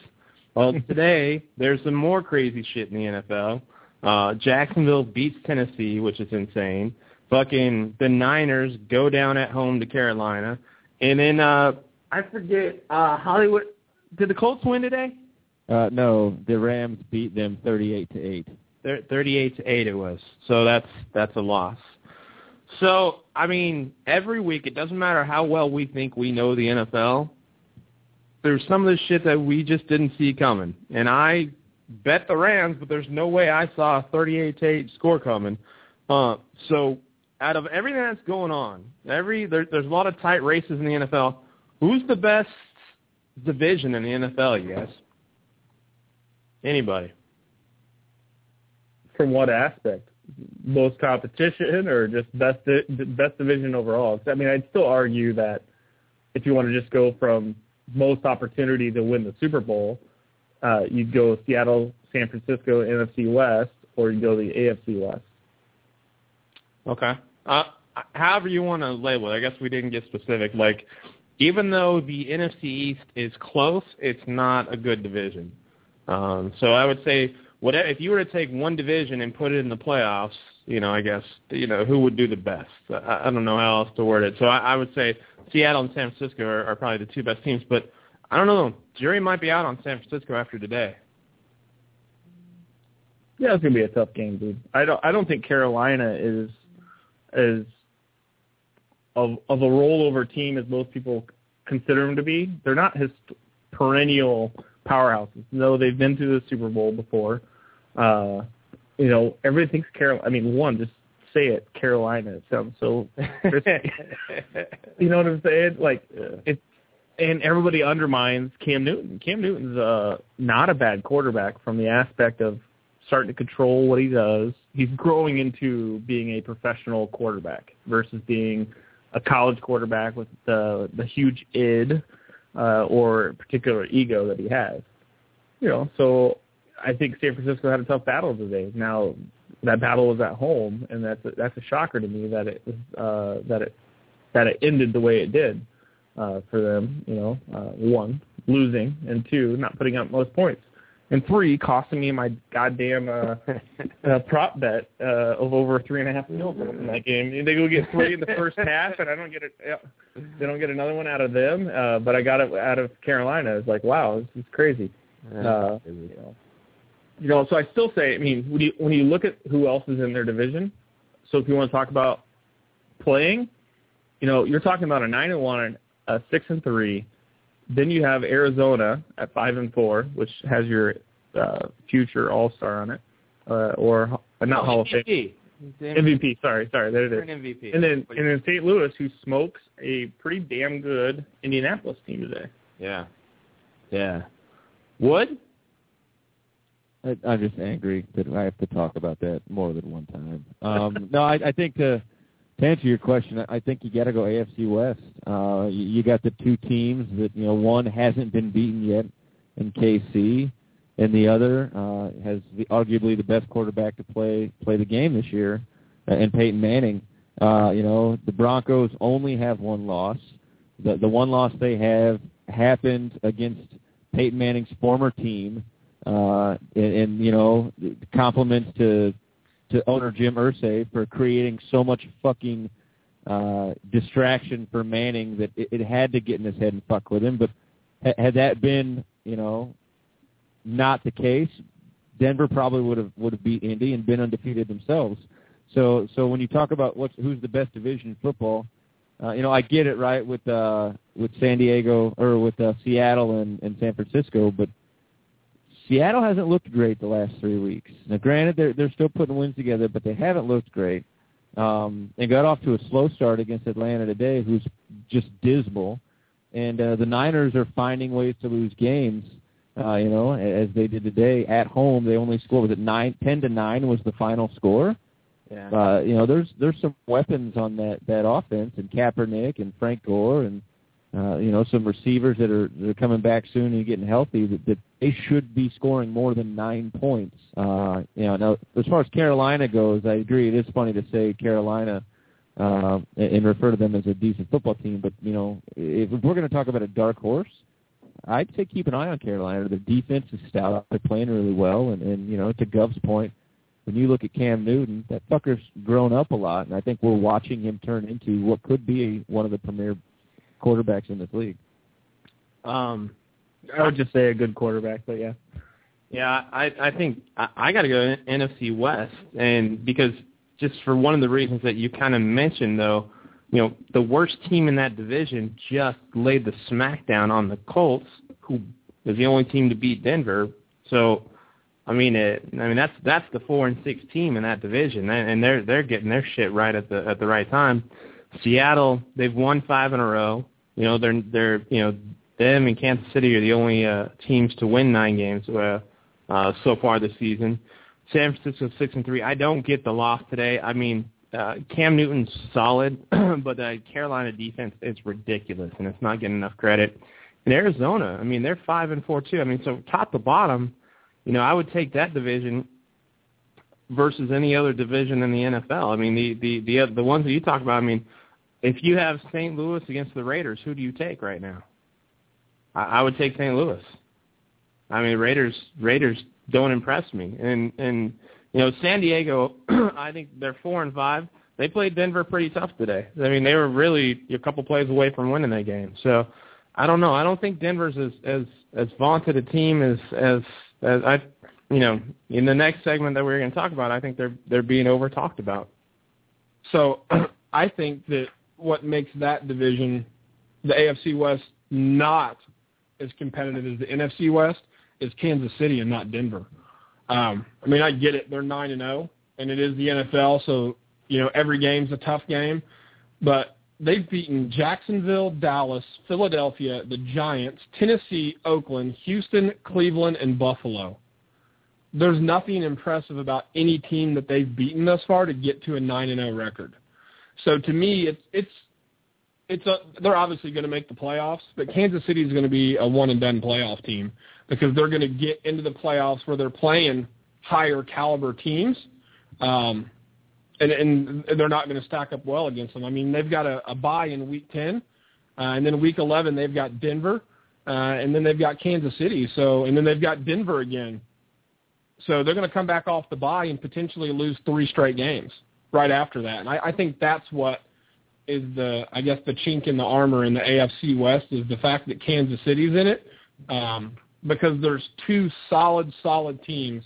Well, [LAUGHS] today there's some more crazy shit in the NFL. Uh, Jacksonville beats Tennessee, which is insane. Fucking the Niners go down at home to Carolina, and then uh, I forget uh, Hollywood. Did the Colts win today? Uh, no, the Rams beat them 38 to 8. Thirty-eight to eight it was. So that's that's a loss. So I mean, every week it doesn't matter how well we think we know the NFL. There's some of the shit that we just didn't see coming, and I bet the Rams, but there's no way I saw a 38 to 8 score coming. Uh, so out of everything that's going on, every there, there's a lot of tight races in the NFL. Who's the best division in the NFL, you guys? Anybody? From what aspect? Most competition or just best best division overall? I mean, I'd still argue that if you want to just go from most opportunity to win the Super Bowl, uh, you'd go Seattle, San Francisco, NFC West, or you go the AFC West. Okay. Uh, however you want to label it. I guess we didn't get specific. Like, even though the NFC East is close, it's not a good division. Um, so I would say, whatever, if you were to take one division and put it in the playoffs, you know, I guess, you know, who would do the best? I, I don't know how else to word it. So I, I would say Seattle and San Francisco are, are probably the two best teams. But I don't know. Jury might be out on San Francisco after today. Yeah, it's gonna be a tough game, dude. I don't. I don't think Carolina is is of of a rollover team as most people consider them to be. They're not his perennial powerhouses. No, they've been to the Super Bowl before. Uh, you know, everybody thinks Carolina. I mean, one, just say it, Carolina. It sounds so. [LAUGHS] you know what I'm saying? Like it's and everybody undermines Cam Newton. Cam Newton's uh, not a bad quarterback from the aspect of starting to control what he does. He's growing into being a professional quarterback versus being a college quarterback with the the huge id uh, or particular ego that he has. You know, so I think San Francisco had a tough battle today. Now that battle was at home, and that's a, that's a shocker to me that it was uh, that it that it ended the way it did uh, for them. You know, uh, one losing, and two not putting up most points, and three costing me my goddamn uh, [LAUGHS] uh, prop bet uh, of over three and a half mil in that game. They go get three in the first [LAUGHS] half, and I don't get it. Yeah, they don't get another one out of them, uh, but I got it out of Carolina. It's like, wow, this is crazy. Uh, you know, you know, so I still say, I mean, when you when you look at who else is in their division, so if you want to talk about playing, you know, you're talking about a nine and one, a six and three. Then you have Arizona at five and four, which has your uh, future All Star on it, uh, or uh, not Oh, Hall of Fame. MVP. MVP. Sorry, sorry, there it is. An MVP. And then and then St. Louis, who smokes a pretty damn good Indianapolis team today. Yeah. Yeah. Wood? I, I'm just angry that I have to talk about that more than one time. Um, [LAUGHS] no, I, I think to to answer your question, I think you got to go AFC West. Uh, you, you got the two teams that you know one hasn't been beaten yet in KC, and the other uh, has the, arguably the best quarterback to play play the game this year, uh, and Peyton Manning. Uh, you know, the Broncos only have one loss. The the one loss they have happened against Peyton Manning's former team, uh, and, and you know, compliments to to owner Jim Irsay for creating so much fucking uh, distraction for Manning that it, it had to get in his head and fuck with him. But ha- had that been, you know, not the case, Denver probably would have would have beat Indy and been undefeated themselves. So so when you talk about what's who's the best division in football, uh, you know I get it right with uh, with San Diego or with uh, Seattle and, and San Francisco, but Seattle hasn't looked great the last three weeks. Now, granted, they're they're still putting wins together, but they haven't looked great. Um, and got off to a slow start against Atlanta today, who's just dismal. And uh, the Niners are finding ways to lose games. Uh, you know, as they did today at home, they only scored was it nine, ten to nine was the final score. Yeah. Uh, you know, there's there's some weapons on that that offense, and Kaepernick and Frank Gore, and uh, you know some receivers that are that are coming back soon and getting healthy. That, that they should be scoring more than nine points. Uh, you know, now as far as Carolina goes, I agree. It is funny to say Carolina uh, and, refer to them as a decent football team, but you know, if we're going to talk about a dark horse, I'd say keep an eye on Carolina. Their defense is stout. They're playing really well, and, and you know, to Gov's point, when you look at Cam Newton, that fucker's grown up a lot, and I think we're watching him turn into what could be one of the premier quarterbacks in this league. Um, I would just say a good quarterback, but yeah. Yeah, I I think I, I got to go NFC West, and because just for one of the reasons that you kind of mentioned, though, you know, the worst team in that division just laid the smackdown on the Colts, who is the only team to beat Denver. So, I mean, it, I mean that's that's the four and six team in that division, and, and they're they're getting their shit right at the at the right time. Seattle, they've won five in a row. You know, they're they're you know them and Kansas City are the only uh, teams to win nine games uh, uh, so far this season. San Francisco six and three. I don't get the loss today. I mean, uh, Cam Newton's solid, [CLEARS THROAT] but the Carolina defense is ridiculous, and it's not getting enough credit. And Arizona, I mean, they're five and four too. I mean, so top to bottom, you know, I would take that division versus any other division in the NFL. I mean, the the the the ones that you talk about. I mean, if you have St. Louis against the Raiders, who do you take right now? I, I would take St. Louis. I mean, Raiders Raiders don't impress me, and and you know, San Diego, [CLEARS THROAT] I think they're four and five. They played Denver pretty tough today. I mean, they were really a couple plays away from winning that game. So, I don't know. I don't think Denver's as as as vaunted a team as as as I, you know, in the next segment that we're going to talk about. I think they're they're being over talked about. So, [CLEARS THROAT] I think that what makes that division, the AFC West, not as competitive as the NFC West is Kansas City and not Denver. Um, I mean, I get it; they're nine and zero, and it is the NFL, so you know every game's a tough game. But they've beaten Jacksonville, Dallas, Philadelphia, the Giants, Tennessee, Oakland, Houston, Cleveland, and Buffalo. There's nothing impressive about any team that they've beaten thus far to get to a nine and zero record. So to me, it's it's it's a, they're obviously going to make the playoffs, but Kansas City is going to be a one and done playoff team because they're going to get into the playoffs where they're playing higher caliber teams, um, and, and they're not going to stack up well against them. I mean, they've got a, a bye in week ten, uh, and then week eleven they've got Denver, uh, and then they've got Kansas City. So, and then they've got Denver again. So they're going to come back off the bye and potentially lose three straight games right after that. And I, I think that's what is the I guess the chink in the armor in the AFC West is the fact that Kansas City's in it. Um, because there's two solid, solid teams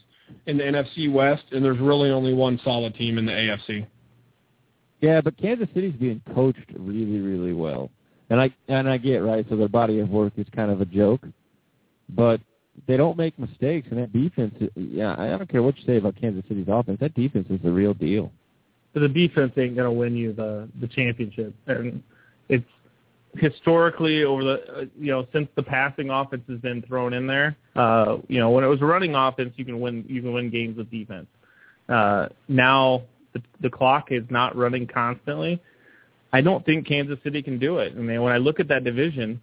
in the NFC West, and there's really only one solid team in the AFC. Yeah, but Kansas City's being coached really, really well, and I and I get right. So their body of work is kind of a joke, but they don't make mistakes, and that defense. Yeah, I don't care what you say about Kansas City's offense. That defense is the real deal. But the defense ain't gonna win you the the championship, and it's historically over the uh, you know since the passing offense has been thrown in there, uh, you know when it was a running offense, you can win you can win games with defense. Uh, now the, the clock is not running constantly. I don't think Kansas City can do it. I mean, when I look at that division,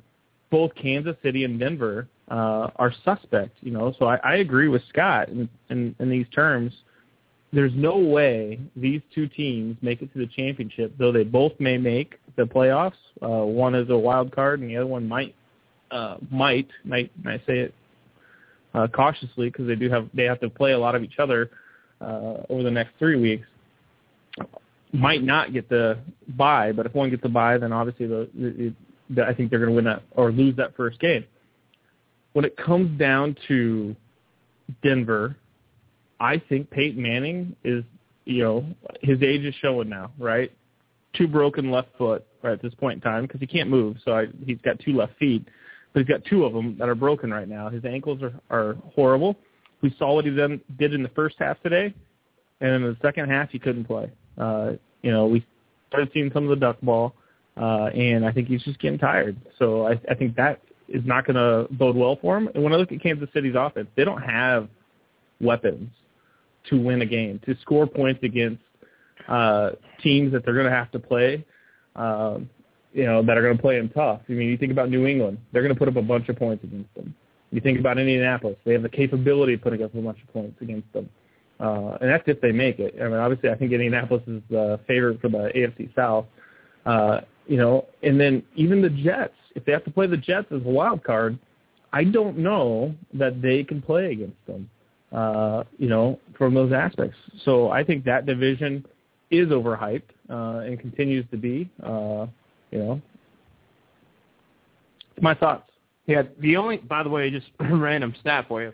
both Kansas City and Denver uh, are suspect. You know, so I, I agree with Scott in, in, in these terms. There's no way these two teams make it to the championship, though they both may make the playoffs. Uh, one is a wild card, and the other one might uh, might might I say it uh, cautiously because they do have they have to play a lot of each other uh, over the next three weeks. Might not get the bye, but if one gets the bye, then obviously the, the, the I think they're going to win that or lose that first game. When it comes down to Denver, I think Peyton Manning is, you know, his age is showing now, right? Two broken left foot right at this point in time because he can't move, so I, he's got two left feet, but he's got two of them that are broken right now. His ankles are are horrible. We saw what he then did in the first half today, and in the second half he couldn't play. Uh, you know, we started seeing some of the duck ball, uh, and I think he's just getting tired. So I, I think that is not going to bode well for him. And when I look at Kansas City's offense, they don't have weapons to win a game, to score points against uh, teams that they're going to have to play, uh, you know, that are going to play them tough. I mean, you think about New England, they're going to put up a bunch of points against them. You think about Indianapolis, they have the capability of putting up a bunch of points against them. Uh, and that's if they make it. I mean, obviously, I think Indianapolis is the favorite for the AFC South. Uh, you know, and then even the Jets, if they have to play the Jets as a wild card, I don't know that they can play against them uh, you know, from those aspects. So I think that division is overhyped uh, and continues to be. Uh, you know, my thoughts. Yeah, the only, by the way, just [LAUGHS] random stat for you.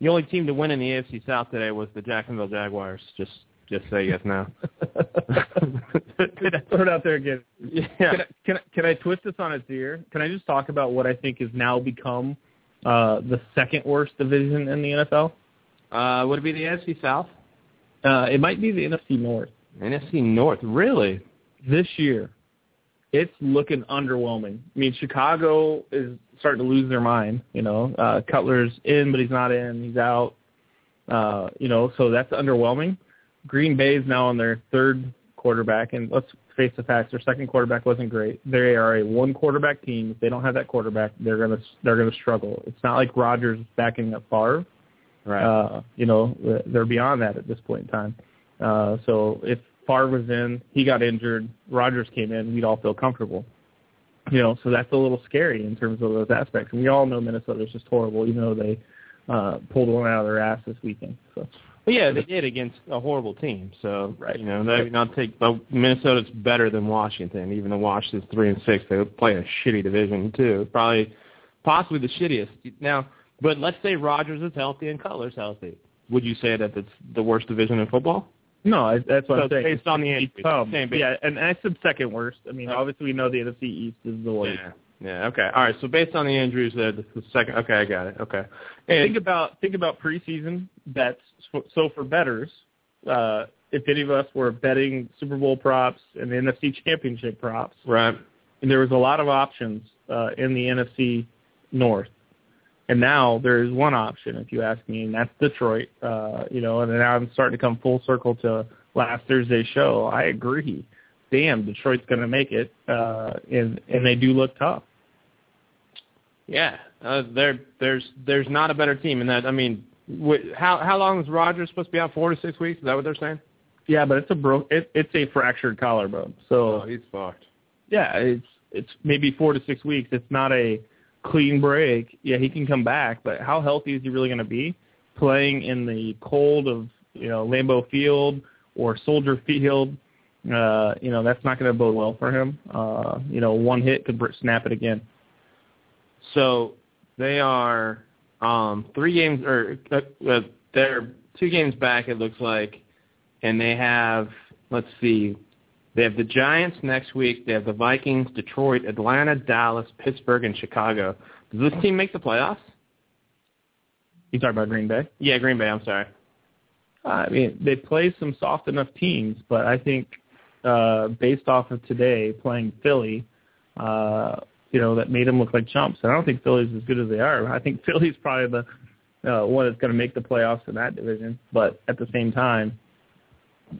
The only team to win in the AFC South today was the Jacksonville Jaguars. Just, just you guys know. [LAUGHS] throw it out there again? Yeah. Can I, can I, can I twist this on its ear? Can I just talk about what I think has now become uh, the second worst division in the NFL? Uh, would it be the NFC South? Uh, it might be the NFC North. NFC North, really? This year, it's looking underwhelming. I mean, Chicago is starting to lose their mind. You know, uh, Cutler's in, but he's not in. He's out. Uh, you know, so that's underwhelming. Green Bay is now on their third quarterback, and let's face the facts: their second quarterback wasn't great. They are a one quarterback team. If they don't have that quarterback, they're gonna they're gonna struggle. It's not like Rodgers backing up Favre. Right. Uh, you know, they're beyond that at this point in time. Uh, so if Favre was in, he got injured, Rodgers came in, we'd all feel comfortable. You know, so that's a little scary in terms of those aspects. And we all know Minnesota's just horrible, even though they uh, pulled one out of their ass this weekend. So. Well, yeah, they did against a horrible team. So right. you know, they not take. But Minnesota's better than Washington. Even though Washington's three and six, they play a shitty division too. Probably, possibly the shittiest. Now, but let's say Rodgers is healthy and Cutler's healthy. Would you say that that's the worst division in football? No, I, that's what so I'm saying. Based on the It's injuries, tough. same base. Yeah, and I said second worst. I mean, obviously we know the NFC East is the worst. Yeah. Yeah. Okay. All right. So based on the injuries, uh, the second. Okay, I got it. Okay. And think about think about preseason bets. So for betters, uh, if any of us were betting Super Bowl props and the NFC Championship props, right, and there was a lot of options uh, in the NFC North, and now there is one option, if you ask me, and that's Detroit. Uh, you know, and now I'm starting to come full circle to last Thursday's show. I agree. Damn, Detroit's going to make it, uh, and and they do look tough. Yeah, uh, there there's there's not a better team in that. I mean, wh- how how long is Rodgers supposed to be out? Four to six weeks? Is that what they're saying? Yeah, but it's a bro. It, it's a fractured collarbone. So oh, he's fucked. Yeah, it's it's maybe four to six weeks. It's not a clean break. Yeah, he can come back, but how healthy is he really going to be playing in the cold of you know Lambeau Field or Soldier Field? Uh, you know that's not going to bode well for him. Uh, you know, one hit could snap it again. So they are um, three games, or uh, uh, they're two games back. It looks like, and they have. Let's see. They have the Giants next week. They have the Vikings, Detroit, Atlanta, Dallas, Pittsburgh, and Chicago. Does this team make the playoffs? You talking about Green Bay? Yeah, Green Bay. I'm sorry. I mean, they play some soft enough teams, but I think uh, based off of today playing Philly, uh, you know, that made them look like chumps. And I don't think Philly's as good as they are. I think [LAUGHS] Philly's probably the uh, one that's going to make the playoffs in that division. But at the same time,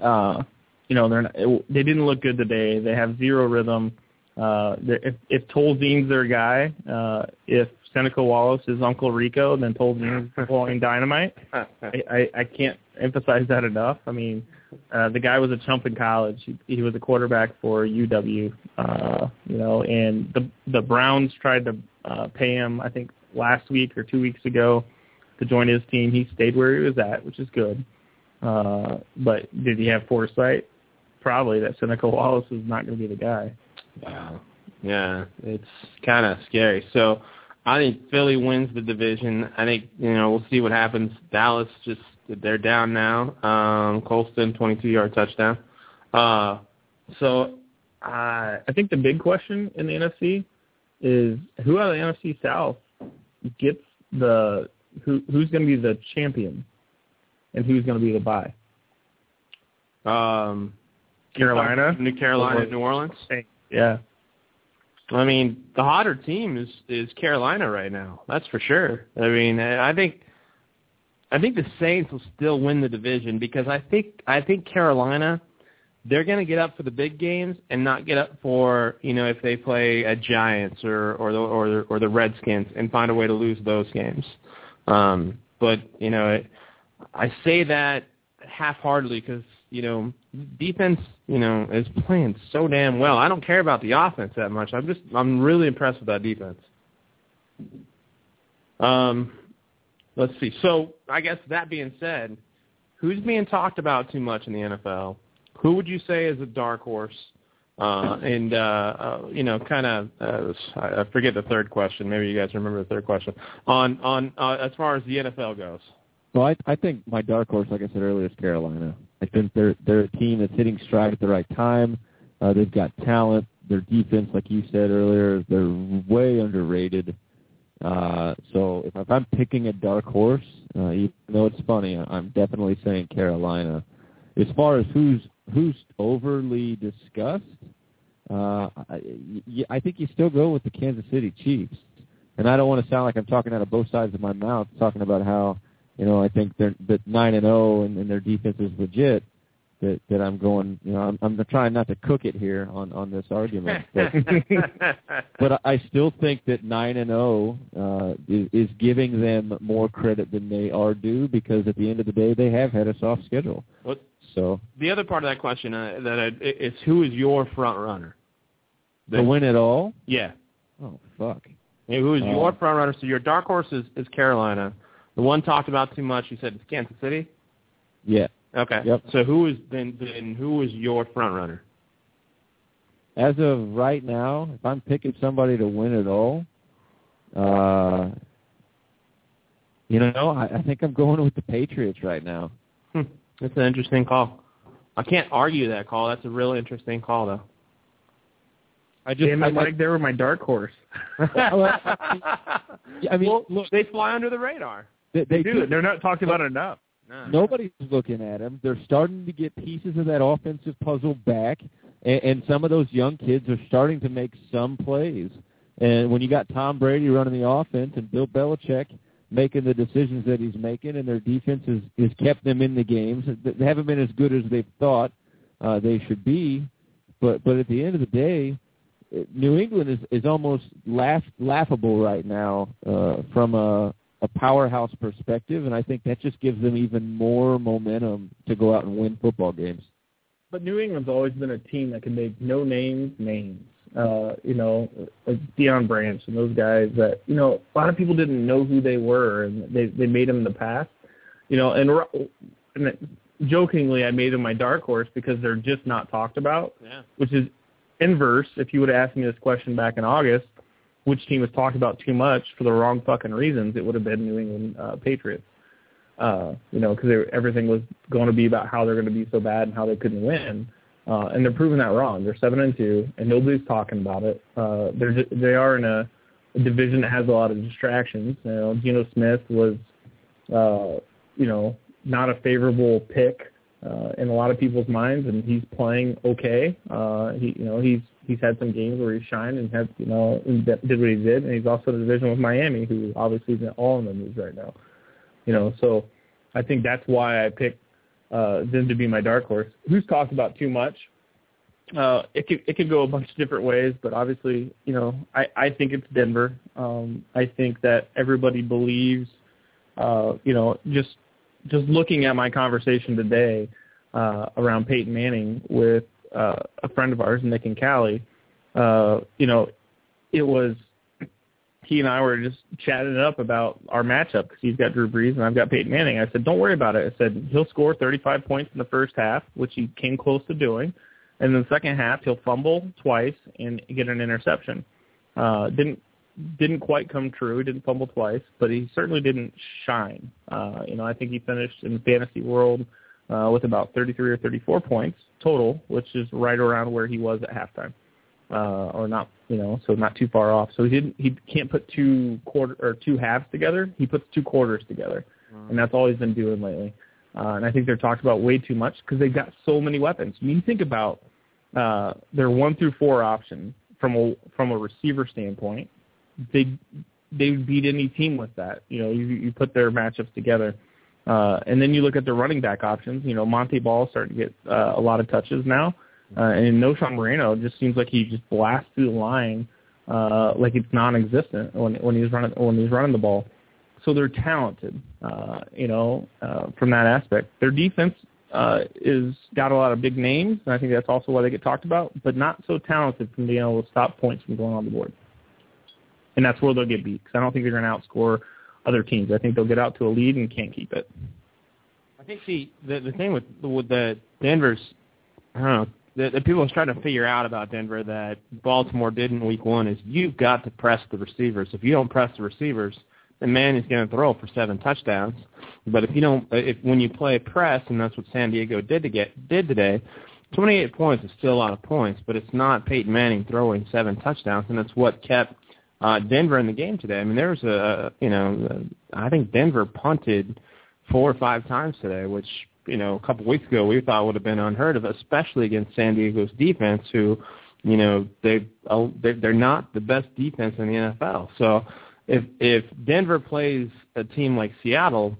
uh, you know, they're not, they didn't look good today. They have zero rhythm. Uh, if if Tolzien's their guy, uh, if Seneca Wallace is Uncle Rico, then Tolzien's blowing dynamite. [LAUGHS] I, I I can't emphasize that enough. I mean, uh, the guy was a chump in college. He, he was a quarterback for UW, uh, you know, and the the Browns tried to uh, pay him. I think last week or two weeks ago to join his team. He stayed where he was at, which is good. Uh, but did he have foresight? Probably that Seneca Wallace is not going to be the guy. Wow. Yeah, it's kind of scary. So I think Philly wins the division. I think you know we'll see what happens. Dallas just they're down now. Um, Colston 22 yard touchdown. Uh, so uh, I think the big question in the NFC is who out of the NFC South gets the who who's going to be the champion and who's going to be the bye. Um, Carolina, New Carolina, New Orleans. Yeah. I mean, the hotter team is is Carolina right now. That's for sure. I mean, I think I think the Saints will still win the division because I think I think Carolina they're going to get up for the big games and not get up for you know if they play a Giants or or the or the, or the Redskins and find a way to lose those games. Um, but you know, it, I say that half-heartedly because you know defense you know is playing so damn well. I don't care about the offense that much. I'm just I'm really impressed with that defense. Um, let's see. So I guess that being said, who's being talked about too much in the NFL? Who would you say is a dark horse? Uh, [LAUGHS] and uh, uh, you know, kind of, uh, I forget the third question. Maybe you guys remember the third question on on uh, as far as the NFL goes. Well, I, I think my dark horse, like I said earlier, is Carolina. I think they're they're a team that's hitting stride at the right time. Uh, they've got talent. Their defense, like you said earlier, they're way underrated. Uh, so if, if I'm picking a dark horse, uh, even though it's funny, I'm definitely saying Carolina. As far as who's who's overly discussed, uh, I, I think you still go with the Kansas City Chiefs. And I don't want to sound like I'm talking out of both sides of my mouth, talking about how you know I think they're that nine and zero and, and their defense is legit. That that I'm going, you know, I'm, I'm trying not to cook it here on on this argument, [LAUGHS] but, but I still think that nine and zero uh, is, is giving them more credit than they are due because at the end of the day they have had a soft schedule. What? So the other part of that question uh, that I, is who is your front runner? to win it all? Yeah. Oh fuck. Hey, who is Uh, your front runner? So your dark horse is, is Carolina. The one talked about too much. You said it's Kansas City. Yeah. Okay. Yep. So who is then? Then who is your front runner? As of right now, if I'm picking somebody to win it all, uh, you know, I, I think I'm going with the Patriots right now. Hmm. That's an interesting call. I can't argue that call. That's a really interesting call, though. I just, Damn I, it, Mike, they were my dark horse. [LAUGHS] I mean, well, look, they fly under the radar. They, they do. They're not talked about enough. No. Nobody's looking at them. They're starting to get pieces of that offensive puzzle back, and, and some of those young kids are starting to make some plays. And when you got Tom Brady running the offense and Bill Belichick making the decisions that he's making, and their defense has, has kept them in the games, they haven't been as good as they've thought uh, they should be. But but at the end of the day, New England is is almost laugh, laughable right now uh, from a a powerhouse perspective, and I think that just gives them even more momentum to go out and win football games. But New England's always been a team that can make no names names. Uh, you know, like Deion Branch and those guys that you know a lot of people didn't know who they were, and they they made them in the past. You know, and, and jokingly, I made them my dark horse because they're just not talked about. Yeah. Which is inverse. If you would have asked me this question back in August, which team was talked about too much for the wrong fucking reasons, it would have been New England uh, Patriots. Uh, you know, because everything was going to be about how they're going to be so bad and how they couldn't win. Uh, and they're proving that wrong. They're seven and two, and nobody's talking about it. Uh, they're they are in a, a division that has a lot of distractions. You know, Geno Smith was, uh, you know, not a favorable pick uh, in a lot of people's minds, and he's playing okay. Uh, he, you know, he's he's had some games where he shined and had you know did what he did, and he's also in the division with Miami, who obviously isn't all in the news right now. You know, so I think that's why I picked uh, them to be my dark horse. Who's talked about too much? Uh, it could it could go a bunch of different ways, but obviously, you know, I I think it's Denver. Um, I think that everybody believes, uh, you know, just just looking at my conversation today uh, around Peyton Manning with uh, a friend of ours, Nick and Callie, uh, you know, it was he and I were just chatting it up about our matchup because he's got Drew Brees and I've got Peyton Manning. I said, don't worry about it. I said he'll score 35 points in the first half, which he came close to doing, and then the second half he'll fumble twice and get an interception. Uh, didn't didn't quite come true. He didn't fumble twice, but he certainly didn't shine. Uh, you know, I think he finished in fantasy world uh, with about 33 or 34 points total, which is right around where he was at halftime, uh, or not, you know, so not too far off. So he didn't, he can't put two quarter or two halves together. He puts two quarters together, mm. and that's all he's been doing lately. Uh, and I think they're talked about way too much because they've got so many weapons. I mean, you think about uh, their one through four option from a from a receiver standpoint. They they would beat any team with that. You know, you you put their matchups together. Uh, and then you look at the running back options. You know, Montee Ball starting to get uh, a lot of touches now, uh, and Knowshon Moreno just seems like he just blasts through the line uh, like it's non-existent when when he's running when he's running the ball. So they're talented, uh, you know, uh, from that aspect. Their defense uh, is got a lot of big names, and I think that's also why they get talked about, but not so talented from being able to stop points from going on the board. And that's where they'll get beat because I don't think they're going to outscore other teams. I think they'll get out to a lead and can't keep it. I think the the, the thing with with the Denver's, I don't know, the, the people are trying to figure out about Denver that Baltimore did in Week One is you've got to press the receivers. If you don't press the receivers, the man is going to throw for seven touchdowns. But if you don't, if when you play press, and that's what San Diego did to get did today, 28 points is still a lot of points, but it's not Peyton Manning throwing seven touchdowns, and that's what kept uh, Denver in the game today. I mean, there was a, you know, I think Denver punted four or five times today, which, you know, a couple weeks ago we thought would have been unheard of, especially against San Diego's defense, who, you know, they they're not the best defense in the NFL. So if if Denver plays a team like Seattle,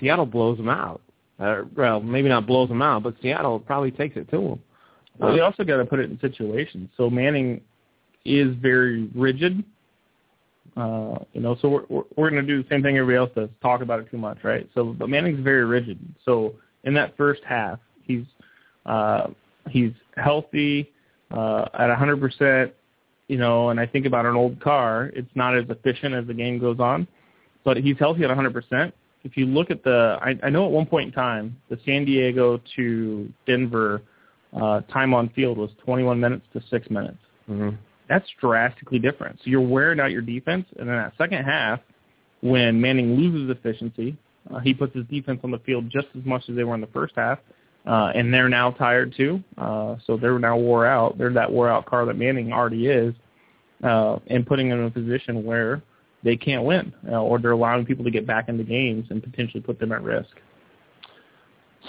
Seattle blows them out. Uh, well, maybe not blows them out, but Seattle probably takes it to them. Well, you also got to put it in situations. So Manning is very rigid uh, you know, so we're we're, going to do the same thing everybody else does, talk about it too much, right? So, but Manning's very rigid. So in that first half, he's uh, he's healthy uh, at 100%. You know, and I think about an old car, it's not as efficient as the game goes on, but he's healthy at 100%. If you look at the, I, I know at one point in time, the San Diego to Denver uh, time on field was 21 minutes to six minutes. Mm-hmm that's drastically different. So you're wearing out your defense, and then that second half, when Manning loses efficiency, uh, he puts his defense on the field just as much as they were in the first half, uh, and they're now tired too. Uh, so they're now wore out. They're that wore out car that Manning already is, uh, and putting them in a position where they can't win, uh, or they're allowing people to get back into games and potentially put them at risk.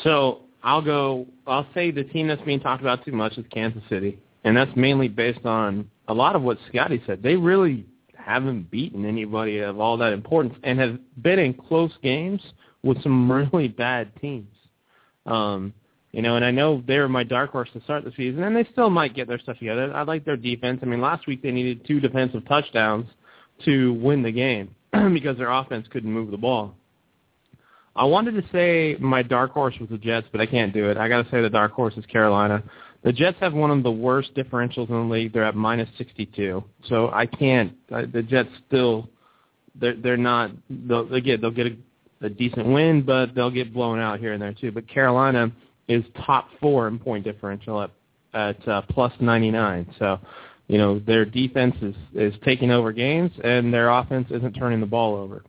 So I'll go. I'll say the team that's being talked about too much is Kansas City, and that's mainly based on a lot of what Scotty said. They really haven't beaten anybody of all that importance and have been in close games with some [LAUGHS] really bad teams. Um, you know, and I know they were my dark horse to start the season, and they still might get their stuff together. I like their defense. I mean, last week they needed two defensive touchdowns to win the game [CLEARS THROAT] because their offense couldn't move the ball. I wanted to say my dark horse was the Jets, but I can't do it. I got to say the dark horse is Carolina. The Jets have one of the worst differentials in the league. They're at minus 62. So I can't. The Jets still, they're they're not. They'll they get they'll get a, a decent win, but they'll get blown out here and there too. But Carolina is top four in point differential at at uh, plus 99. So you know their defense is is taking over games, and their offense isn't turning the ball over.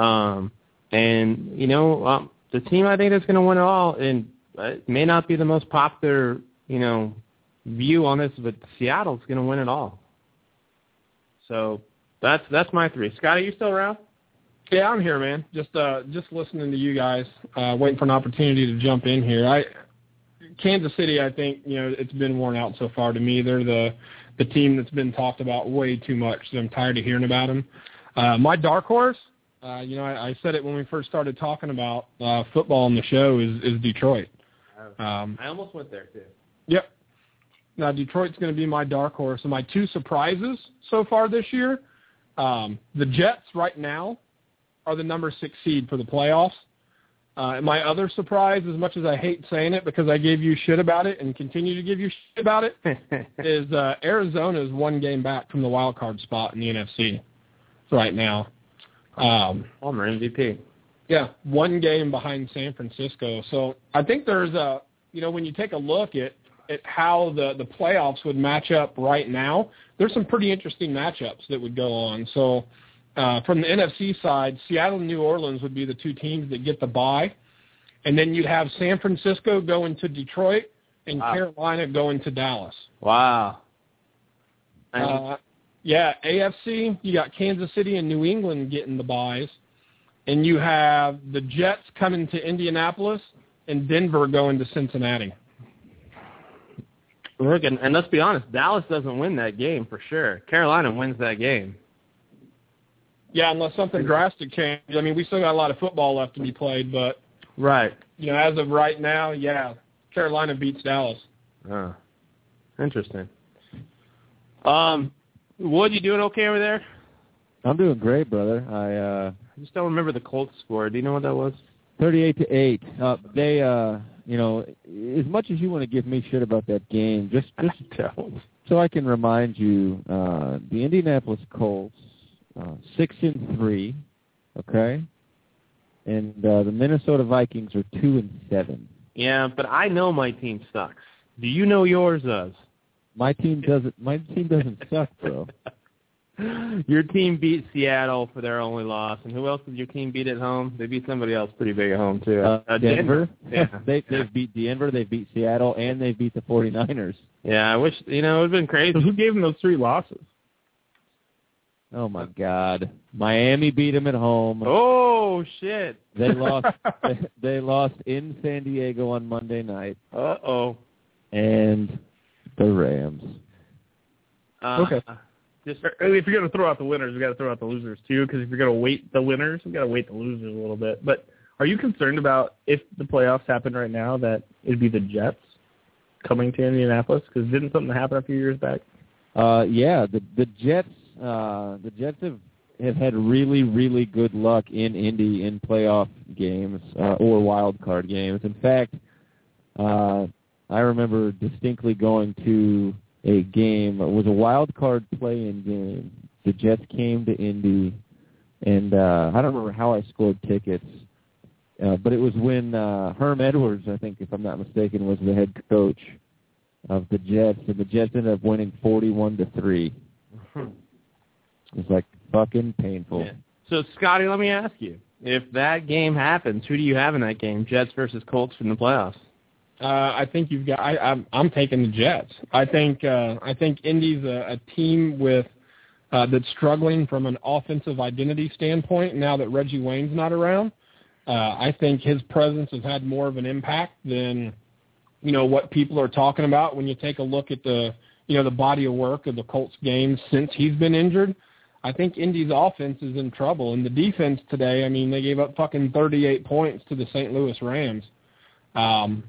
Um, and you know um, the team I think that's going to win it all, and it may not be the most popular you know, view on this, but Seattle's going to win it all. So that's that's my three. Scott, are you still around? Yeah, I'm here, man. Just uh, just listening to you guys, uh, waiting for an opportunity to jump in here. I Kansas City, I think you know it's been worn out so far to me. They're the the team that's been talked about way too much. So I'm tired of hearing about them. Uh, my dark horse, uh, you know, I, I said it when we first started talking about uh, football on the show is, is Detroit. Um, I almost went there too. Yep. Now Detroit's going to be my dark horse, and my two surprises so far this year. Um, the Jets right now are the number six seed for the playoffs. Uh, and my other surprise, as much as I hate saying it because I gave you shit about it and continue to give you shit about it, [LAUGHS] is uh, Arizona is one game back from the wild card spot in the NFC right now. Um, Former MVP. yeah, one game behind San Francisco. So I think there's a, you know, when you take a look at at how the the playoffs would match up right now, there's some pretty interesting matchups that would go on. So uh, from the NFC side, Seattle and New Orleans would be the two teams that get the bye, and then you'd have San Francisco going to Detroit and Wow. Carolina going to Dallas. Wow. Uh, yeah, AFC, you got Kansas City and New England getting the buys, and you have the Jets coming to Indianapolis and Denver going to Cincinnati. Look, and, and let's be honest, Dallas doesn't win that game for sure. Carolina wins that game. Yeah, unless something drastic changes. I mean, we still got a lot of football left to be played, but Right. you know, as of right now, yeah, Carolina beats Dallas. Oh. Interesting. Um, Wood, you doing okay over there? I'm doing great, brother. I uh I just don't remember the Colts score. Do you know what that was? 38 to 8. Uh they uh you know, as much as you want to give me shit about that game, just just so I can remind you, uh the Indianapolis Colts uh 6 and 3, okay? And uh the Minnesota Vikings are 2 and 7. Yeah, but I know my team sucks. Do you know yours does? My team doesn't my team doesn't suck, bro. [LAUGHS] [LAUGHS] Your team beat Seattle for their only loss, and who else did your team beat at home? They beat somebody else pretty big at home too. Uh, Denver. Yeah. [LAUGHS] they they've beat Denver, they've beat Seattle, and they've beat the 49ers. Yeah, I wish you know it would have been crazy. Who gave them those three losses? Oh my God! Miami beat them at home. Oh shit! They lost. [LAUGHS] they, they lost in San Diego on Monday night, Uh oh. and the Rams. Uh, Okay. Just If you're going to throw out the winners, we got to throw out the losers too. Because if you're going to wait the winners, we got to wait the losers a little bit. But are you concerned about if the playoffs happen right now that it'd be the Jets coming to Indianapolis? Because didn't something happen a few years back? Uh, yeah, the the Jets. Uh, the Jets have have had really really good luck in Indy in playoff games uh, or wild card games. In fact, uh, I remember distinctly going to a game. It was a wild card play-in game. The Jets came to Indy, and uh, I don't remember how I scored tickets, uh, but it was when uh, Herm Edwards, I think, if I'm not mistaken, was the head coach of the Jets, and the Jets ended up winning 41 to three. It's like fucking painful. Yeah. So Scotty, let me ask you: If that game happens, who do you have in that game? Jets versus Colts in the playoffs. Uh, I think you've got. I, I'm I'm taking the Jets. I think uh, I think Indy's a, a team with uh, that's struggling from an offensive identity standpoint now that Reggie Wayne's not around. Uh, I think his presence has had more of an impact than you know what people are talking about when you take a look at the you know the body of work of the Colts games since he's been injured. I think Indy's offense is in trouble, and the defense today. I mean, they gave up fucking 38 points to the St. Louis Rams. Um,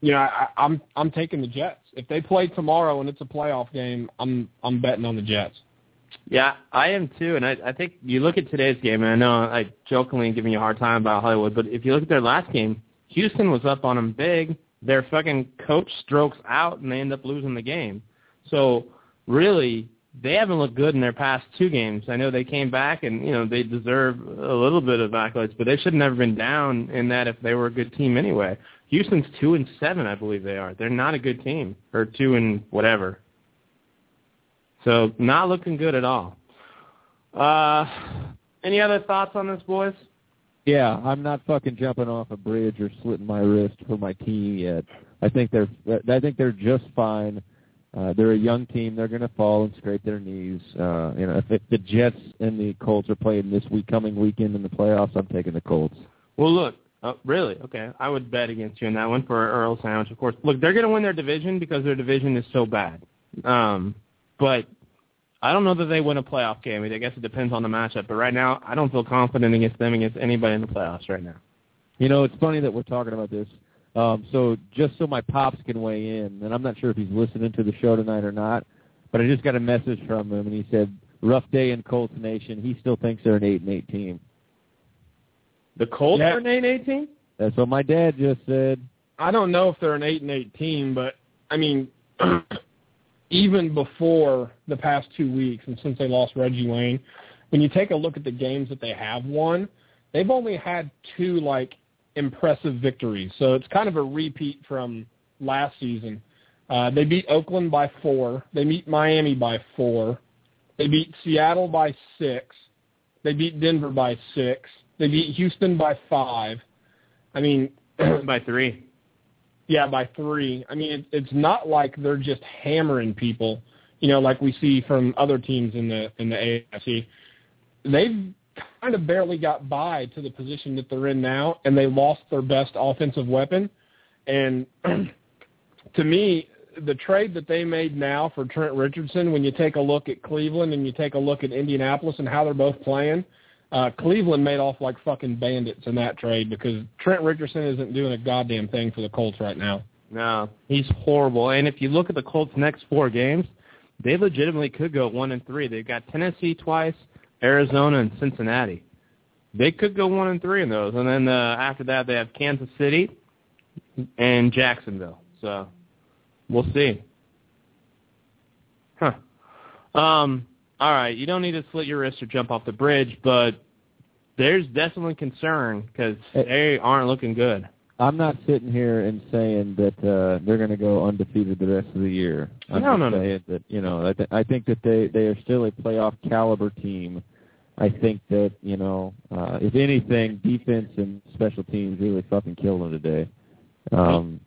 you know, I, I'm I'm taking the Jets. If they play tomorrow and it's a playoff game, I'm I'm betting on the Jets. Yeah, I am too, and I, I think you look at today's game, and I know I jokingly giving you a hard time about Hollywood, but if you look at their last game, Houston was up on them big. Their fucking coach strokes out, and they end up losing the game. So really, they haven't looked good in their past two games. I know they came back, and you know they deserve a little bit of accolades, but they should have never been down in that if they were a good team anyway. Houston's two and seven, I believe they are. They're not a good team, or two and whatever. So not looking good at all. Uh, any other thoughts on this, boys? Yeah, I'm not fucking jumping off a bridge or slitting my wrist for my team yet. I think they're I think they're just fine. Uh, they're a young team. They're going to fall and scrape their knees. Uh, you know, if, if the Jets and the Colts are playing this week, coming weekend in the playoffs, I'm taking the Colts. Well, look, oh, really? Okay, I would bet against you in that one for Earl Sandwich, of course. Look, they're going to win their division because their division is so bad. Um, but I don't know that they win a playoff game. I guess it depends on the matchup. But right now, I don't feel confident against them against anybody in the playoffs right now. You know, it's funny that we're talking about this. Um, so just so my pops can weigh in, and I'm not sure if he's listening to the show tonight or not, but I just got a message from him, and he said, "Rough day in Colts Nation. He still thinks they're an eight and eight team." The Colts Yeah. are an eight eight team. That's what my dad just said. I don't know if they're an eight and eight team, but I mean, [CLEARS THROAT] even before the past two weeks, and since they lost Reggie Wayne, when you take a look at the games that they have won, they've only had two like impressive victories. So it's kind of a repeat from last season. Uh, they beat Oakland by four. They beat Miami by four. They beat Seattle by six. They beat Denver by six. They beat Houston by five. I mean, [CLEARS THROAT] by three. Yeah, by three. I mean, it, it's not like they're just hammering people, you know, like we see from other teams in the in the AFC. They've kind of barely got by to the position that they're in now, and they lost their best offensive weapon. And [CLEARS THROAT] to me, the trade that they made now for Trent Richardson, when you take a look at Cleveland and you take a look at Indianapolis and how they're both playing, uh, Cleveland made off like fucking bandits in that trade because Trent Richardson isn't doing a goddamn thing for the Colts right now. No, he's horrible. And if you look at the Colts' next four games, they legitimately could go one and three. They've got Tennessee twice, Arizona, and Cincinnati. They could go one and three in those, and then uh, after that they have Kansas City and Jacksonville. So we'll see. Huh. Um. All right. You don't need to slit your wrist or jump off the bridge, but there's definitely concern because they aren't looking good. I'm not sitting here and saying that uh, they're going to go undefeated the rest of the year. I'm No, no, no. that you know I, th- I think that they they are still a playoff caliber team. I think that you know uh, if anything, defense and special teams really fucking killed them today. Um,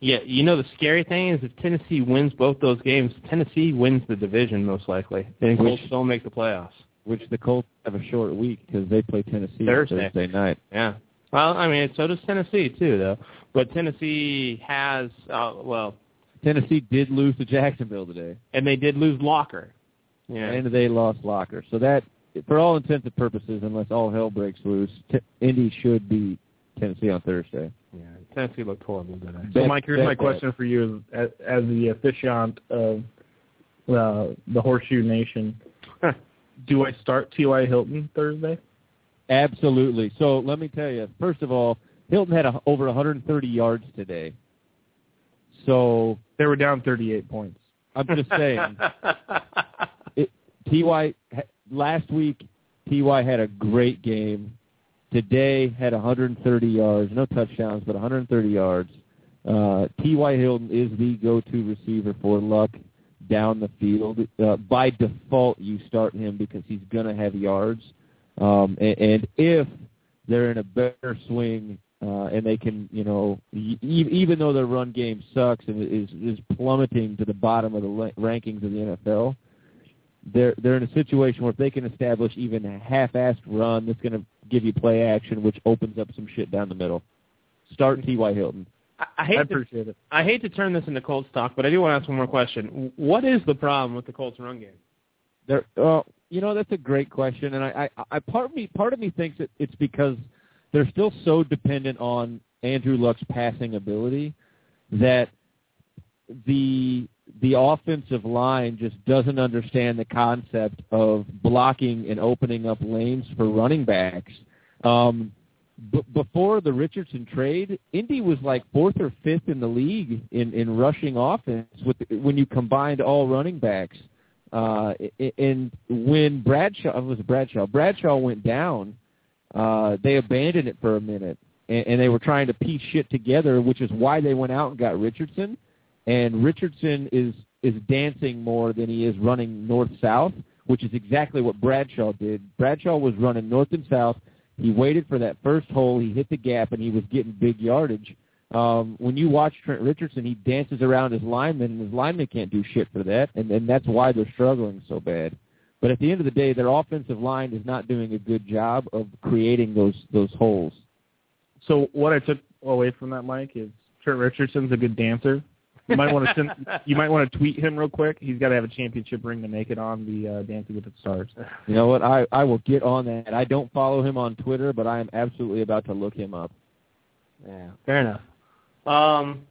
Yeah, you know the scary thing is if Tennessee wins both those games, Tennessee wins the division most likely, and Which- Colts don't make the playoffs. which the Colts have a short week because they play Tennessee Thursday. Thursday night. Yeah. Well, I mean, so does Tennessee too, though. But Tennessee has, uh, well, Tennessee did lose to Jacksonville today, and they did lose Locker. Yeah. and they lost Locker. So that, for all intents and purposes, unless all hell breaks loose, t- Indy should beat Tennessee on Thursday. yeah, Tennessee looked horrible today. So, Mike, here's my question for you as, as the officiant of uh, the Horseshoe Nation. Do I start T.Y. Hilton Thursday? Absolutely. So let me tell you. First of all, Hilton had a, over 130 yards today. So They were down 38 points. I'm just saying. [LAUGHS] it, Ty last week, Ty had a great game. Today had 130 yards, no touchdowns, but 130 yards. Uh, Ty Hilton is the go-to receiver for Luck down the field. Uh, by default, you start him because he's going to have yards. Um, and, and if they're in a better swing uh, and they can, you know, e- even though their run game sucks and is is plummeting to the bottom of the la- rankings of the NFL, they're they're in a situation where if they can establish even a half-assed run that's going to give you play action, which opens up some shit down the middle. Start T.Y. White Hilton. I, I hate I to, appreciate it. I hate to turn this into Colts talk, but I do want to ask one more question. What is the problem with the Colts run game? There, uh, you know, that's a great question, and I, I, I part of me, part of me thinks that it's because they're still so dependent on Andrew Luck's passing ability that the the offensive line just doesn't understand the concept of blocking and opening up lanes for running backs. Um, b- before the Richardson trade, Indy was like fourth or fifth in the league in, in rushing offense with when you combined all running backs. Uh, and when Bradshaw it was Bradshaw, Bradshaw went down, uh, they abandoned it for a minute, and, and they were trying to piece shit together, which is why they went out and got Richardson. And Richardson is is dancing more than he is running north south, which is exactly what Bradshaw did. Bradshaw was running north and south. He waited for that first hole. He hit the gap, and he was getting big yardage. Um, when you watch Trent Richardson, he dances around his lineman, and his lineman can't do shit for that, and, and that's why they're struggling so bad. But at the end of the day, their offensive line is not doing a good job of creating those those holes. So what I took away from that, Mike, is Trent Richardson's a good dancer. You might want to send. You might want to tweet him real quick. He's got to have a championship ring to make it on the uh, Dancing with the Stars. You know what? I I will get on that. I don't follow him on Twitter, but I am absolutely about to look him up. Yeah, fair enough. Um,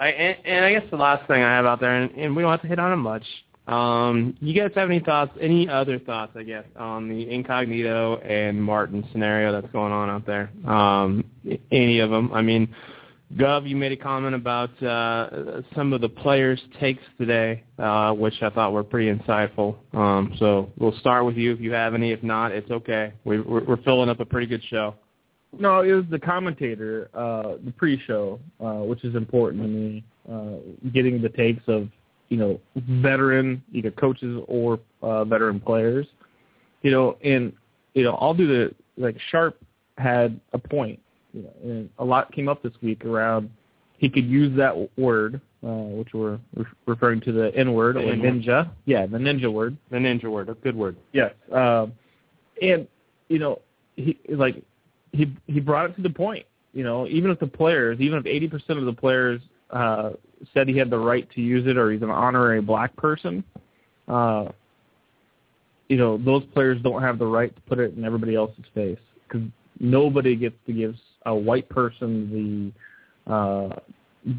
I and, and I guess the last thing I have out there, and, and we don't have to hit on it much. Um, you guys have any thoughts? Any other thoughts? I guess on the incognito and Martin scenario that's going on out there. Um, any of them? I mean, Gov, you made a comment about uh, some of the players' takes today, uh, which I thought were pretty insightful. Um, so we'll start with you if you have any. If not, it's okay. We, we're, we're filling up a pretty good show. No, it was the commentator, uh, the pre-show, uh, which is important to me. Uh, getting the takes of you know veteran either coaches or uh, veteran players. You know, and you know I'll do the like Sharpe had a point. You know, and a lot came up this week around he could use that word, uh, which we're re- referring to the N word The or ninja. Yeah, the ninja word. The ninja word, a good word. Yes. Um, and you know, he like he he brought it to the point. You know, even if the players, even if eighty percent of the players uh, said he had the right to use it, or he's an honorary black person, uh, you know, those players don't have the right to put it in everybody else's face because nobody gets to give a white person the uh,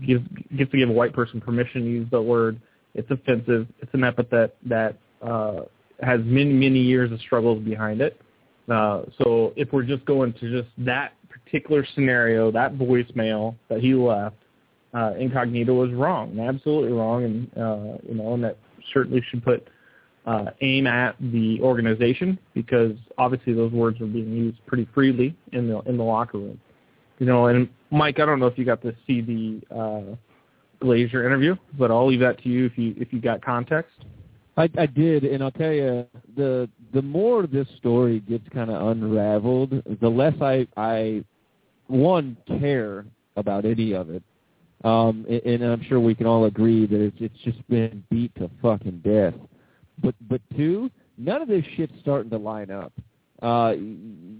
gives gets to give a white person permission to use the word. It's offensive. It's an epithet that uh, has many many years of struggles behind it. Uh, so if we're just going to just that particular scenario, that voicemail that he left, uh, Incognito was wrong, absolutely wrong, and uh, you know, and that certainly should put uh, aim at the organization because obviously those words were being used pretty freely in the in the locker room. You know, and Mike, I don't know if you got to see the uh, Glazer interview, but I'll leave that to you if you if you got context. I, I did, and I'll tell you, the the more this story gets kind of unraveled, the less I I one care about any of it, um, and, and I'm sure we can all agree that it's it's just been beat to fucking death. But but two, none of this shit's starting to line up. Uh,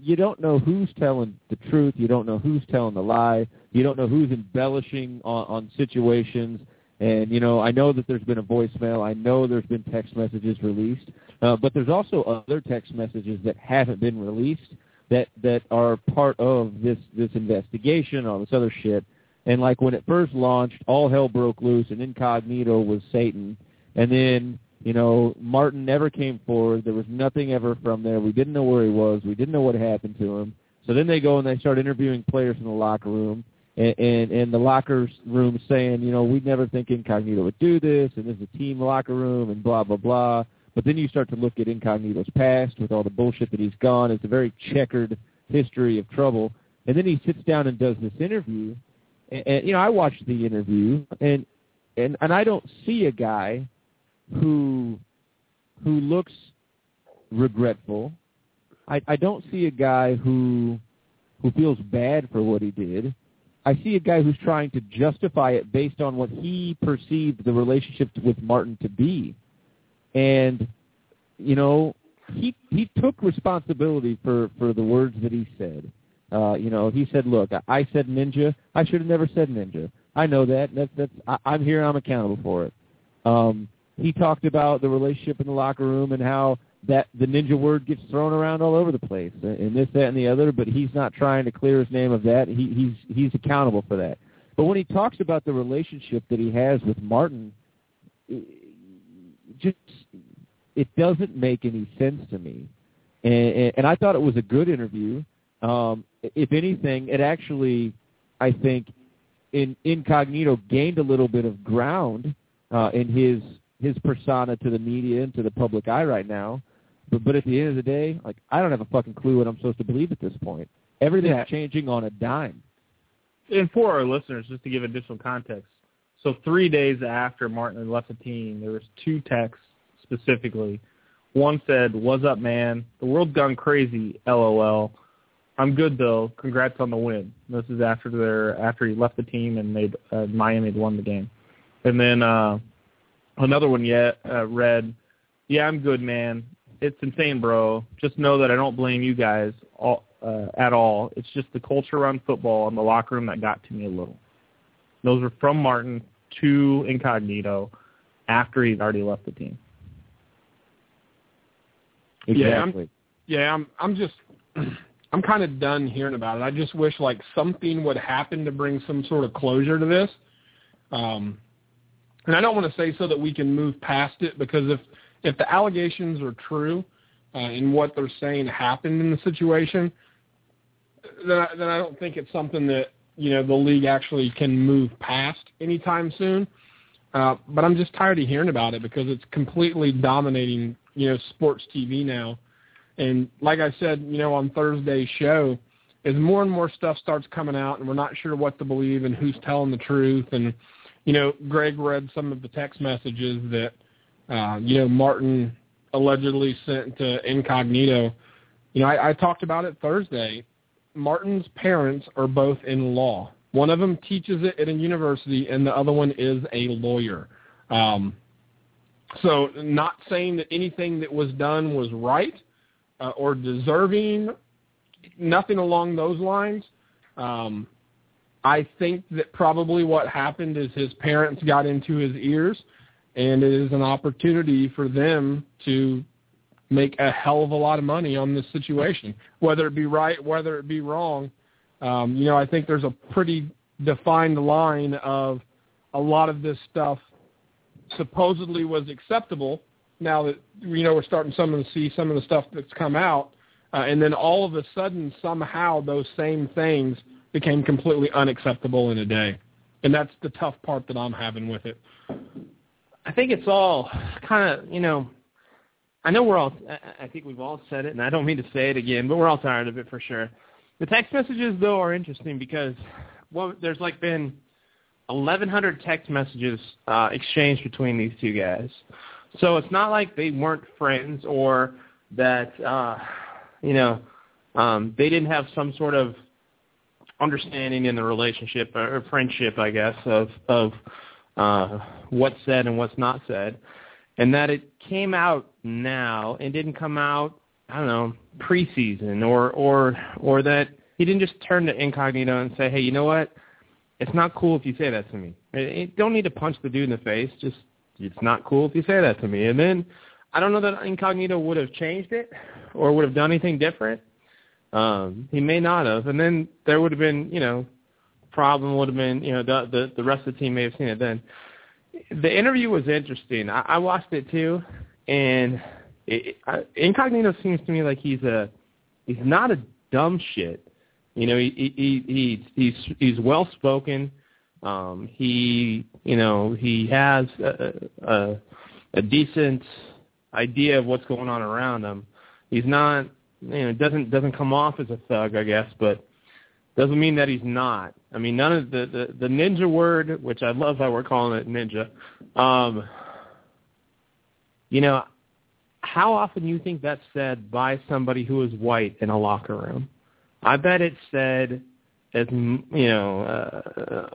you don't know who's telling the truth. You don't know who's telling the lie. You don't know who's embellishing on, on situations. And you know, I know that there's been a voicemail. I know there's been text messages released, uh, but there's also other text messages that haven't been released that that are part of this this investigation, all this other shit. And like when it first launched, all hell broke loose, and Incognito was Satan. And then you know, Martin never came forward. There was nothing ever from there. We didn't know where he was. We didn't know what happened to him. So then they go and they start interviewing players in the locker room, and and, and the locker room saying, you know, we'd never think Incognito would do this, and this is a team locker room, and blah blah blah. But then you start to look at Incognito's past with all the bullshit that he's gone. It's a very checkered history of trouble. And then he sits down and does this interview, and, and you know, I watched the interview, and and and I don't see a guy who who looks regretful. I I don't see a guy who who feels bad for what he did. I see a guy who's trying to justify it based on what he perceived the relationship with Martin to be. And you know, he he took responsibility for for the words that he said. Uh, you know, he said, "Look, I, said ninja. I should have never said ninja. I know that. That's that's. I, I'm here. I'm accountable for it." Um, he talked about the relationship in the locker room and how that the ninja word gets thrown around all over the place and this, that, and the other. But he's not trying to clear his name of that. He, he's he's accountable for that. But when he talks about the relationship that he has with Martin, it, just it doesn't make any sense to me. And, and, I thought it was a good interview. Um, if anything, it actually, I think, in incognito gained a little bit of ground uh, in his his persona to the media and to the public eye right now. But but at the end of the day, like I don't have a fucking clue what I'm supposed to believe at this point. Everything's Yeah. changing on a dime. And for our listeners, just to give additional context, so three days after Martin had left the team, there was two texts specifically. One said, "What's up, man? The world's gone crazy. LOL. I'm good though. Congrats on the win." This is after their after he left the team and made uh, Miami had won the game. And then uh, another one yet uh, read, "Yeah, I'm good, man. It's insane, bro. Just know that I don't blame you guys all, uh, at all. It's just the culture around football and the locker room that got to me a little." Those were from Martin to Incognito after he'd already left the team. Yeah, I'm, yeah, I'm I'm just [CLEARS THROAT] I'm kind of done hearing about it. I just wish like something would happen to bring some sort of closure to this. Um, and I don't want to say so that we can move past it because if if the allegations are true uh, and what they're saying happened in the situation, then I, then I don't think it's something that you know the league actually can move past anytime soon. Uh, but I'm just tired of hearing about it because it's completely dominating you know sports TV now. And like I said, you know, on Thursday's show, as more and more stuff starts coming out, and we're not sure what to believe and who's telling the truth, and you know, Greg read some of the text messages that uh, you know Martin allegedly sent to Incognito. You know, I, I talked about it Thursday. Martin's parents are both in law. One of them teaches it at a university, and the other one is a lawyer. Um, so, not saying that anything that was done was right uh, or deserving, nothing along those lines. Um, I think that probably what happened is his parents got into his ears, and it is an opportunity for them to make a hell of a lot of money on this situation, whether it be right, whether it be wrong. Um, you know, I think there's a pretty defined line of a lot of this stuff supposedly was acceptable. Now that you know we're starting some to see some of the stuff that's come out, uh, and then all of a sudden somehow those same things became completely unacceptable in a day, and that's the tough part that I'm having with it. I think it's all kind of you know. I know we're all. I think we've all said it, and I don't mean to say it again, but we're all tired of it for sure. The text messages though are interesting because well, there's like been 1,100 text messages uh, exchanged between these two guys. So it's not like they weren't friends or that uh, you know um, they didn't have some sort of understanding in the relationship or friendship, I guess, of of uh, what's said and what's not said, and that it came out now and didn't come out, I don't know, preseason or or or that he didn't just turn to incognito and say, hey, you know what? It's not cool if you say that to me. You don't need to punch the dude in the face. Just it's not cool if you say that to me. And then I don't know that incognito would have changed it or would have done anything different. Um, he may not have, and then there would have been, you know, problem would have been, you know, the the, the rest of the team may have seen it then. The interview was interesting. I, I watched it too, and it, I, Incognito seems to me like he's a he's not a dumb shit. You know, he he, he he's he's well spoken. Um, he you know he has a, a a decent idea of what's going on around him. He's not you know it doesn't doesn't come off as a thug, I guess, but doesn't mean that he's not. I mean, none of the the, the ninja word, which I love how we're calling it ninja. Um, you know, how often do you think that's said by somebody who is white in a locker room? I bet it's said as you know, uh,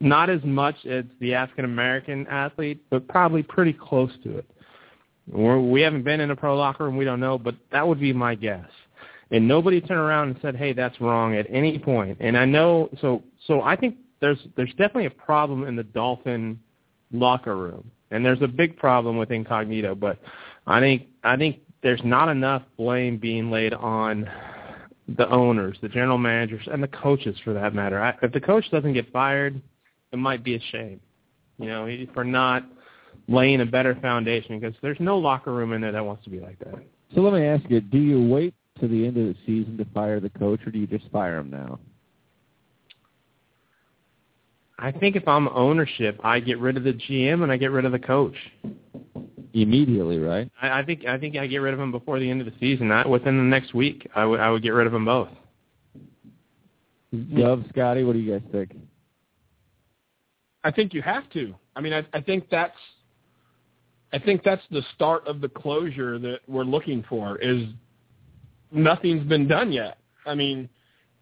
not as much as the African American athlete, but probably pretty close to it. We're, we haven't been in a pro locker room, we don't know, but that would be my guess. And nobody turned around and said, "Hey, that's wrong" at any point. And I know, so so I think there's there's definitely a problem in the Dolphin locker room, and there's a big problem with Incognito. But I think I think there's not enough blame being laid on the owners, the general managers, and the coaches for that matter. I, if the coach doesn't get fired, it might be a shame, you know, for not laying a better foundation because there's no locker room in there that wants to be like that. So let me ask you: Do you wait to the end of the season to fire the coach, or do you just fire him now? I think if I'm ownership, I get rid of the GM and I get rid of the coach immediately, right? I, I think I think I get rid of him before the end of the season. Not within the next week. I would I would get rid of them both. Dove, Scotty, what do you guys think? I think you have to. I mean, I, I think that's I think that's the start of the closure that we're looking for. Is nothing's been done yet. I mean,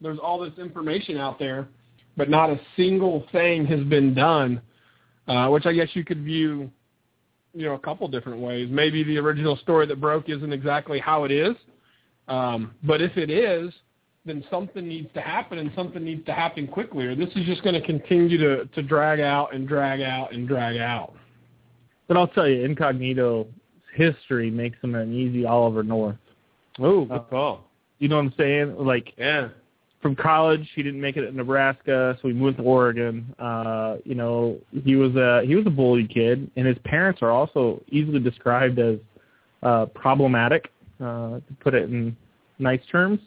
there's all this information out there, but not a single thing has been done, uh, which I guess you could view, you know, a couple different ways. Maybe the original story that broke isn't exactly how it is, um, but if it is, then something needs to happen and something needs to happen quickly or this is just going to continue to, to drag out and drag out and drag out. But I'll tell you, Incognito history makes him an easy Oliver North. Oh, good call. You know what I'm saying? Like Yeah. from college, he didn't make it at Nebraska, so he moved to Oregon. Uh, you know, he was a he was a bullied kid, and his parents are also easily described as uh, problematic, uh, to put it in nice terms.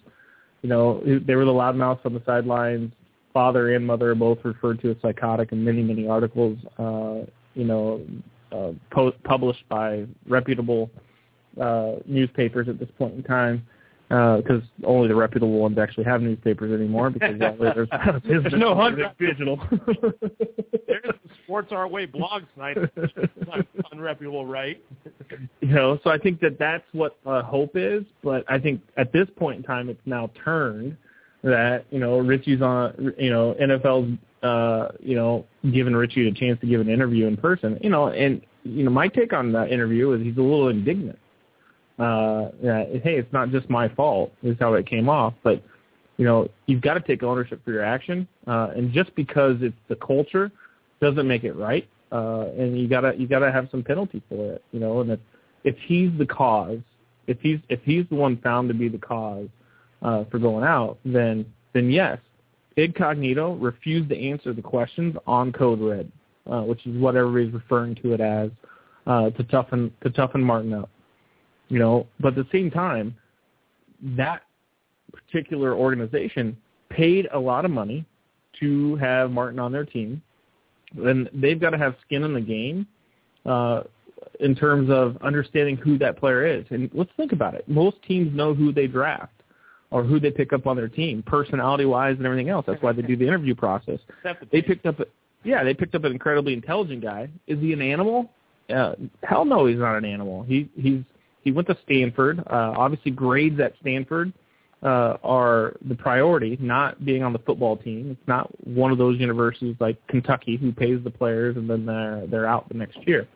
You know, they were the loudmouths on the sidelines. Father and mother are both referred to as psychotic in many many articles. Uh, you know, uh, po- published by reputable uh, newspapers at this point in time because only the reputable ones actually have newspapers anymore because [LAUGHS] there's, There's no hundred digital. [LAUGHS] There's the Sports Our Way blog site. Unreputable, right? [LAUGHS] you know, so I think that that's what uh, hope is. But I think at this point in time, it's now turned that you know Richie's on. You know, NFL's uh, you know giving Richie a chance to give an interview in person. You know, and you know my take on that interview is he's a little indignant. Uh, yeah, hey, it's not just my fault. Is how it came off, but you know you've got to take ownership for your action. Uh, and just because it's the culture doesn't make it right. Uh, and you gotta you gotta have some penalty for it. You know, and if if he's the cause, if he's if he's the one found to be the cause uh, for going out, then then yes, Incognito refused to answer the questions on Code Red, uh, which is what everybody's referring to it as, uh, to toughen to toughen Martin up. You know, but at the same time, that particular organization paid a lot of money to have Martin on their team, and they've got to have skin in the game uh, in terms of understanding who that player is. And let's think about it. Most teams know who they draft or who they pick up on their team, personality-wise and everything else. That's why they do the interview process. [LAUGHS] They picked up, yeah, they picked up an incredibly intelligent guy. Is he an animal? Uh, hell no, he's not an animal. He he's he went to Stanford. Uh, obviously, grades at Stanford uh, are the priority, not being on the football team. It's not one of those universities like Kentucky who pays the players and then they're they're out the next year.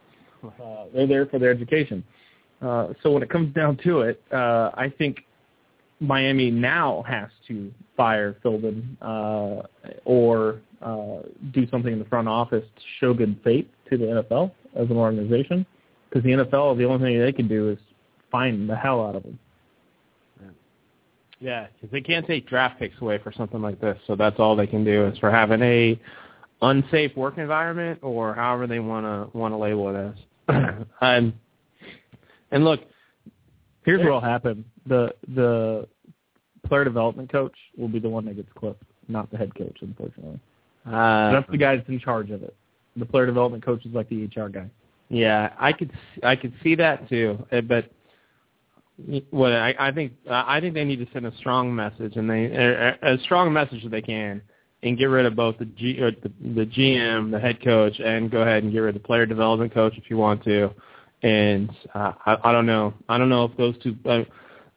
Uh, they're there for their education. Uh, so when it comes down to it, uh, I think Miami now has to fire Philbin uh, or uh, do something in the front office to show good faith to the NFL as an organization. Because the NFL, the only thing they can do is fine the hell out of him. Yeah, because they can't take draft picks away for something like this. So that's all they can do is for having a unsafe work environment or however they want to want to label it as. [CLEARS THROAT] and look, here's what'll happen: the the player development coach will be the one that gets clipped, not the head coach, unfortunately. Uh, that's the guy that's in charge of it. The player development coach is like the HR guy. Yeah, I could I could see that too, uh, but what I, I think I think they need to send a strong message and they a, a strong message that they can and get rid of both the G the, the GM, the head coach, and go ahead and get rid of the player development coach if you want to. And uh, I, I don't know, I don't know if those two. Uh,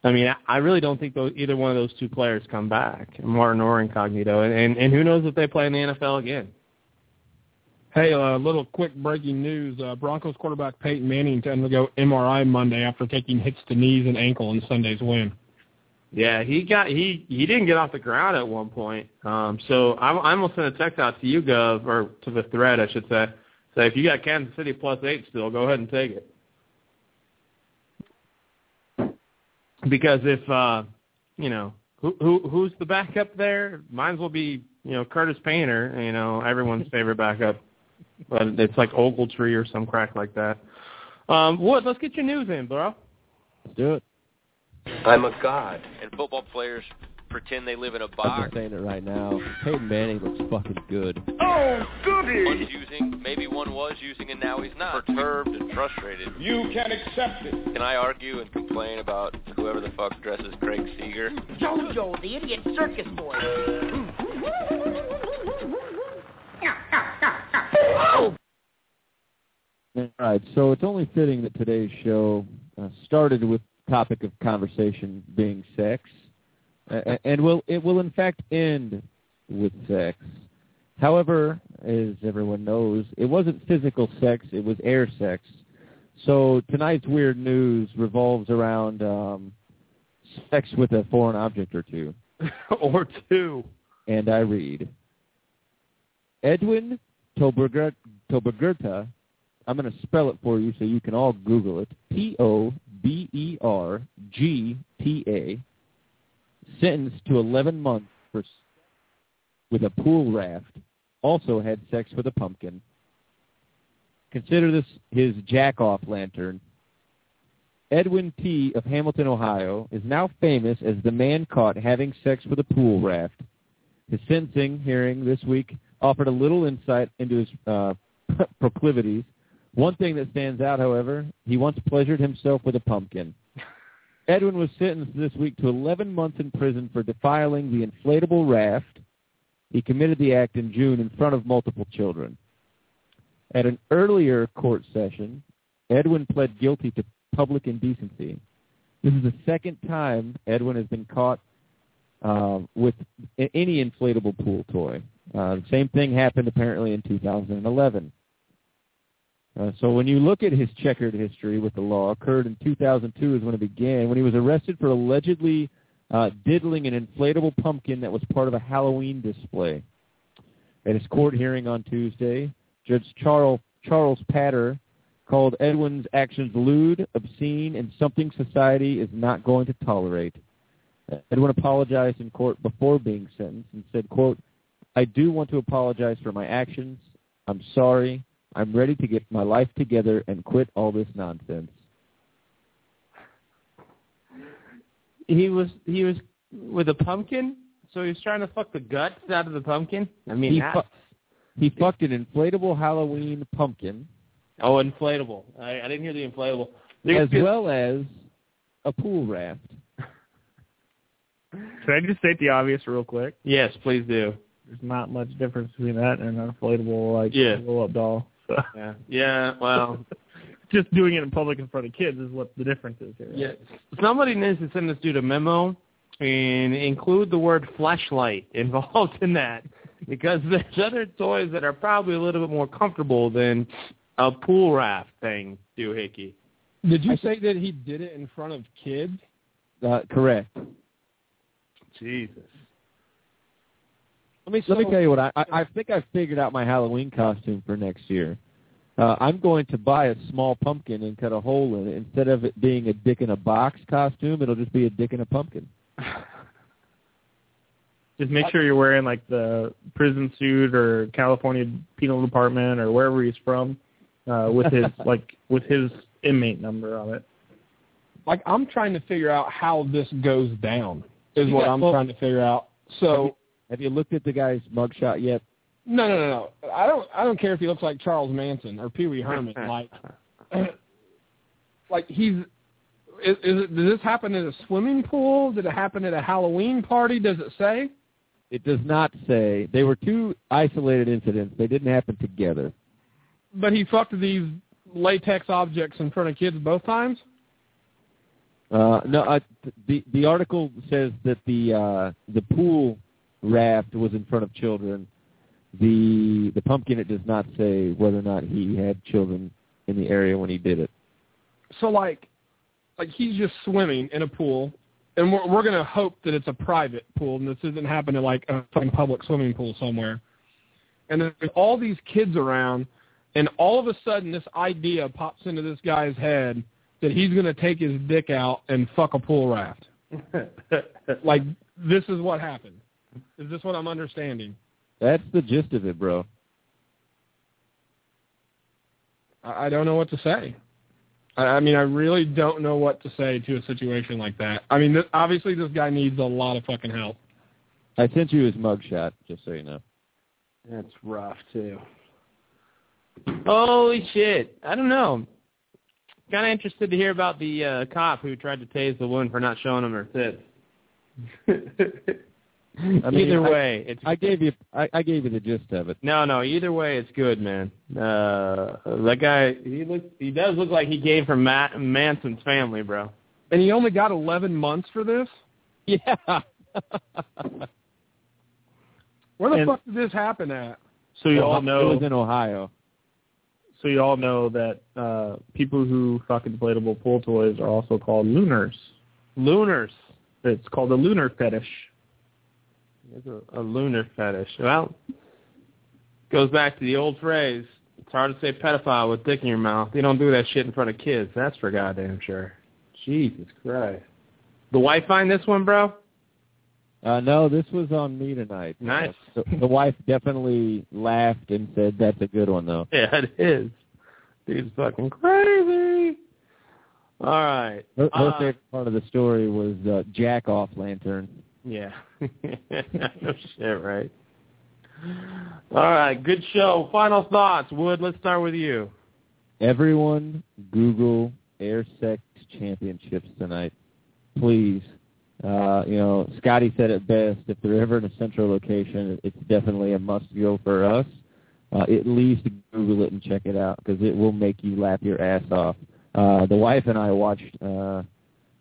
I mean, I really don't think those, either one of those two players come back, Martin or Incognito, and, and and who knows if they play in the NFL again. Hey, a uh, little quick breaking news. Uh, Broncos quarterback Peyton Manning to undergo MRI Monday after taking hits to knees and ankle in Sunday's win. Yeah, he got he he didn't get off the ground at one point. Um, so I, I almost sent a text out to you, Gov, or to the thread, I should say. Say if you got Kansas City plus eight still, go ahead and take it. Because if uh, you know who who who's the backup there, might as well be you know Curtis Painter, you know everyone's favorite backup but it's like Ogletree or some crack like that. Um, Wood, let's get your news in, bro. Let's do it. I'm a god, and football players pretend they live in a box. I'm saying it right now. Peyton Manning looks fucking good. Oh, goody! One's using, maybe one was using, and now he's not. Perturbed and frustrated. You can accept it. Can I argue and complain about whoever the fuck dresses Craig Sager? Jojo, the idiot circus boy. All right, so it's only fitting that today's show uh, started with topic of conversation being sex, and will it will in fact end with sex. However, as everyone knows, it wasn't physical sex; it was air sex. So tonight's weird news revolves around um, sex with a foreign object or two. [LAUGHS] or two. And I read. Edwin Toberger- Tobergerta, I'm going to spell it for you so you can all Google it. T-O-B-E-R-G-T-A, sentenced to 11 months for with a pool raft, also had sex with a pumpkin. Consider this his jack-off lantern. Edwin T. of Hamilton, Ohio, is now famous as the man caught having sex with a pool raft. His sentencing hearing this week offered a little insight into his uh, [LAUGHS] proclivities. One thing that stands out, however, he once pleasured himself with a pumpkin. Edwin was sentenced this week to 11 months in prison for defiling the inflatable raft. He committed the act in June in front of multiple children. At an earlier court session, Edwin pled guilty to public indecency. This is the second time Edwin has been caught uh, with any inflatable pool toy. Uh, the same thing happened apparently in 2011. Uh, so when you look at his checkered history with the law, occurred in 2002 is when it began, when he was arrested for allegedly uh, diddling an inflatable pumpkin that was part of a Halloween display. At his court hearing on Tuesday, Judge Charles Charles Patter called Edwin's actions lewd, obscene, and something society is not going to tolerate. Edwin apologized in court before being sentenced and said, quote, I do want to apologize for my actions. I'm sorry. I'm ready to get my life together and quit all this nonsense. He was he was with a pumpkin, so he was trying to fuck the guts out of the pumpkin. I mean, he, fu- he fucked an inflatable Halloween pumpkin oh, inflatable. I, I didn't hear the inflatable. as well as a pool raft. Should I just state the obvious real quick? Yes, please do. There's not much difference between that and an inflatable like Yeah. blow up doll. So Yeah. Yeah. Well. [LAUGHS] just doing it in public in front of kids is what the difference is here. Yeah. Somebody needs to send this dude a memo and include the word flashlight [LAUGHS] involved in that because there's other toys that are probably a little bit more comfortable than a pool raft thing, doohickey. Did you say that he did it in front of kids? Uh, correct. Jesus. Let me let me tell you what I, I I think I figured out my Halloween costume for next year. Uh, I'm going to buy a small pumpkin and cut a hole in it. Instead of it being a dick in a box costume, it'll just be a dick in a pumpkin. [LAUGHS] Just make sure you're wearing like the prison suit or California Penal Department or wherever he's from, uh, with his [LAUGHS] like with his inmate number on it. Like I'm trying to figure out how this goes down. Is what got- I'm well- trying to figure out. So Have you looked at the guy's mugshot yet? no, no, no, no. I don't. I don't care if he looks like Charles Manson or Pee Wee Herman. [LAUGHS] like, [CLEARS THROAT] like he's. Is, is it, did this happen at a swimming pool? Did it happen at a Halloween party? Does it say? It does not say. They were two isolated incidents. They didn't happen together. But he fucked these latex objects in front of kids both times. Uh, no, th- the the article says that the uh, the pool raft was in front of children. The the pumpkin it does not say whether or not he had children in the area when he did it. So like, like he's just swimming in a pool, and we're we're gonna hope that it's a private pool and this isn't happening like a fucking public swimming pool somewhere. And then there's all these kids around, and all of a sudden this idea pops into this guy's head that he's gonna take his dick out and fuck a pool raft. [LAUGHS] like this is what happened. Is this what I'm understanding? That's the gist of it, bro. I, I don't know what to say. I, I mean, I really don't know what to say to a situation like that. I mean, th- obviously this guy needs a lot of fucking help. I sent you his mugshot, just so you know. That's rough too. Holy shit! I don't know. Kind of interested to hear about the uh, cop who tried to tase the woman for not showing him her tits. [LAUGHS] I mean, either I- way, it's I gave you I, I gave you the gist of it. no, no. Either way, it's good, man. Uh, that guy, he looks, he does look like he came from Matt, Manson's family, bro. And he only got 11 months for this? Yeah. [LAUGHS] Where the And- fuck did this happen at? So you Well, all know It was in Ohio. So you all know that uh, people who fuck inflatable pool toys are also called looners. Looners. It's called a looner fetish. It's a, a looner fetish. Well, goes back to the old phrase. It's hard to say pedophile with dick in your mouth. You don't do that shit in front of kids. That's for goddamn sure. Jesus Christ. The wife find this one, bro? Uh, no, this was on me tonight. Nice. Uh, the, the wife definitely laughed and said, "That's a good one, though." [LAUGHS] Yeah, it is. Dude's fucking crazy. All right. Her, her Uh, favorite part of the story was uh, jack off lantern. Yeah. no [LAUGHS] shit, right. All right, good show. Final thoughts, Wood. Let's start with you. Everyone, Google Air Sex Championships tonight, please. Uh, you know, Scotty said it best. If they're ever in a central location, it's definitely a must go for us. Uh, at least Google it and check it out because it will make you laugh your ass off. Uh, the wife and I watched uh,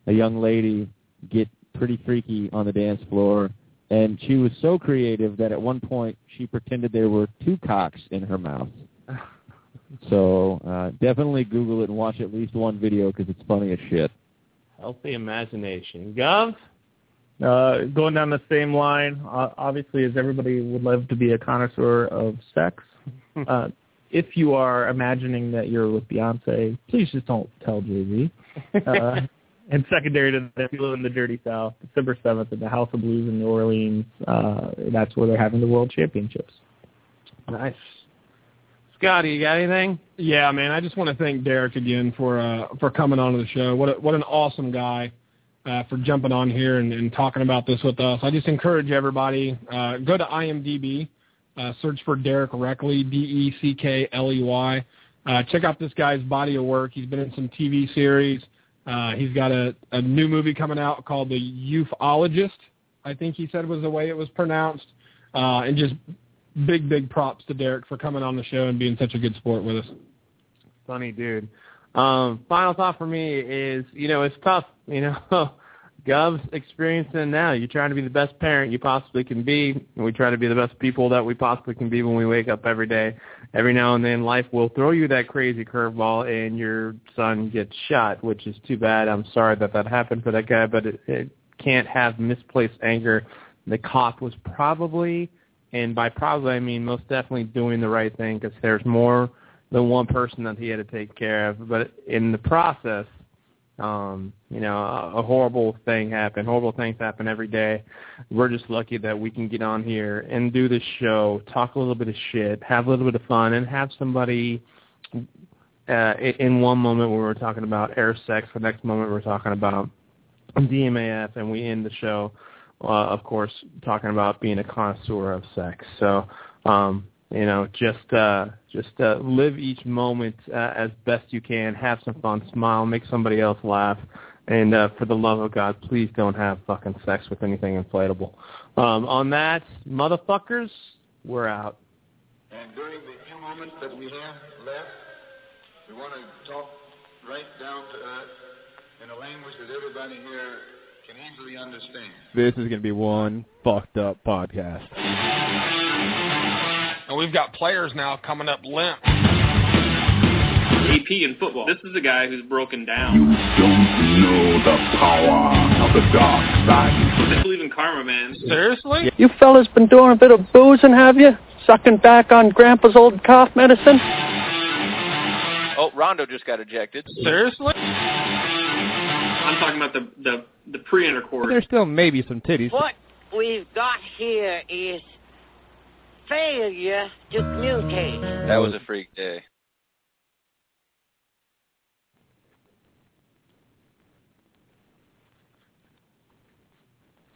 a young lady get pretty freaky on the dance floor, and she was so creative that at one point she pretended there were two cocks in her mouth. [LAUGHS] So uh, definitely Google it and watch at least one video because it's funny as shit. Healthy imagination. Gov? Uh, going down the same line, uh, obviously, as everybody would love to be a connoisseur of sex, [LAUGHS] uh, if you are imagining that you're with Beyonce, please just don't tell Jay-Z. [LAUGHS] Uh, and secondary to that, if you live in the Dirty South, December 7th at the House of Blues in New Orleans, uh, that's where they're having the World Championships. Nice. Scotty, you got anything? Yeah, man. I just want to thank Derek again for uh, for coming onto the show. What a, what an awesome guy uh, for jumping on here and, and talking about this with us. I just encourage everybody uh, go to IMDb, uh, search for Derek Deckley, D E C K L E Y. Uh, check out this guy's body of work. He's been in some TV series. Uh, he's got a, a new movie coming out called The Youthologist. I think he said was the way it was pronounced. Uh, and just big, big props to Derek for coming on the show and being such a good sport with us. Funny dude. Um, final thought for me is, you know, it's tough. You know, [LAUGHS] Gov's experiencing now. You're trying to be the best parent you possibly can be. We try to be the best people that we possibly can be when we wake up every day. Every now and then, life will throw you that crazy curveball, and your son gets shot, which is too bad. I'm sorry that that happened for that guy, but it, it can't have misplaced anger. The cop was probably, and by probably I mean most definitely doing the right thing because there's more than one person that he had to take care of. But in the process, um, you know, a, a horrible thing happened. Horrible things happen every day. We're just lucky that we can get on here and do this show, talk a little bit of shit, have a little bit of fun, and have somebody uh, in one moment where we're talking about air sex, the next moment we're talking about DMAF, and we end the show, uh, of course, talking about being a connoisseur of sex. So, um, you know, just uh, just uh, live each moment uh, as best you can. Have some fun, smile, make somebody else laugh, and uh, for the love of God, please don't have fucking sex with anything inflatable. Um, on that, motherfuckers, we're out. And during the few moments that we have left, we want to talk right down to earth in a language that everybody here can easily understand. This is going to be one fucked up podcast. And we've got players now coming up limp. AP in football. This is a guy who's broken down. You don't know the power of the dark side. I believe in karma, man. Seriously? You fellas been doing a bit of boozing, have you? Sucking back on Grandpa's old cough medicine? Oh, Rondo just got ejected. Seriously? I'm talking about the the the pre-intercourse. There's still maybe some titties. What we've got here is failure to communicate. That was a freak day.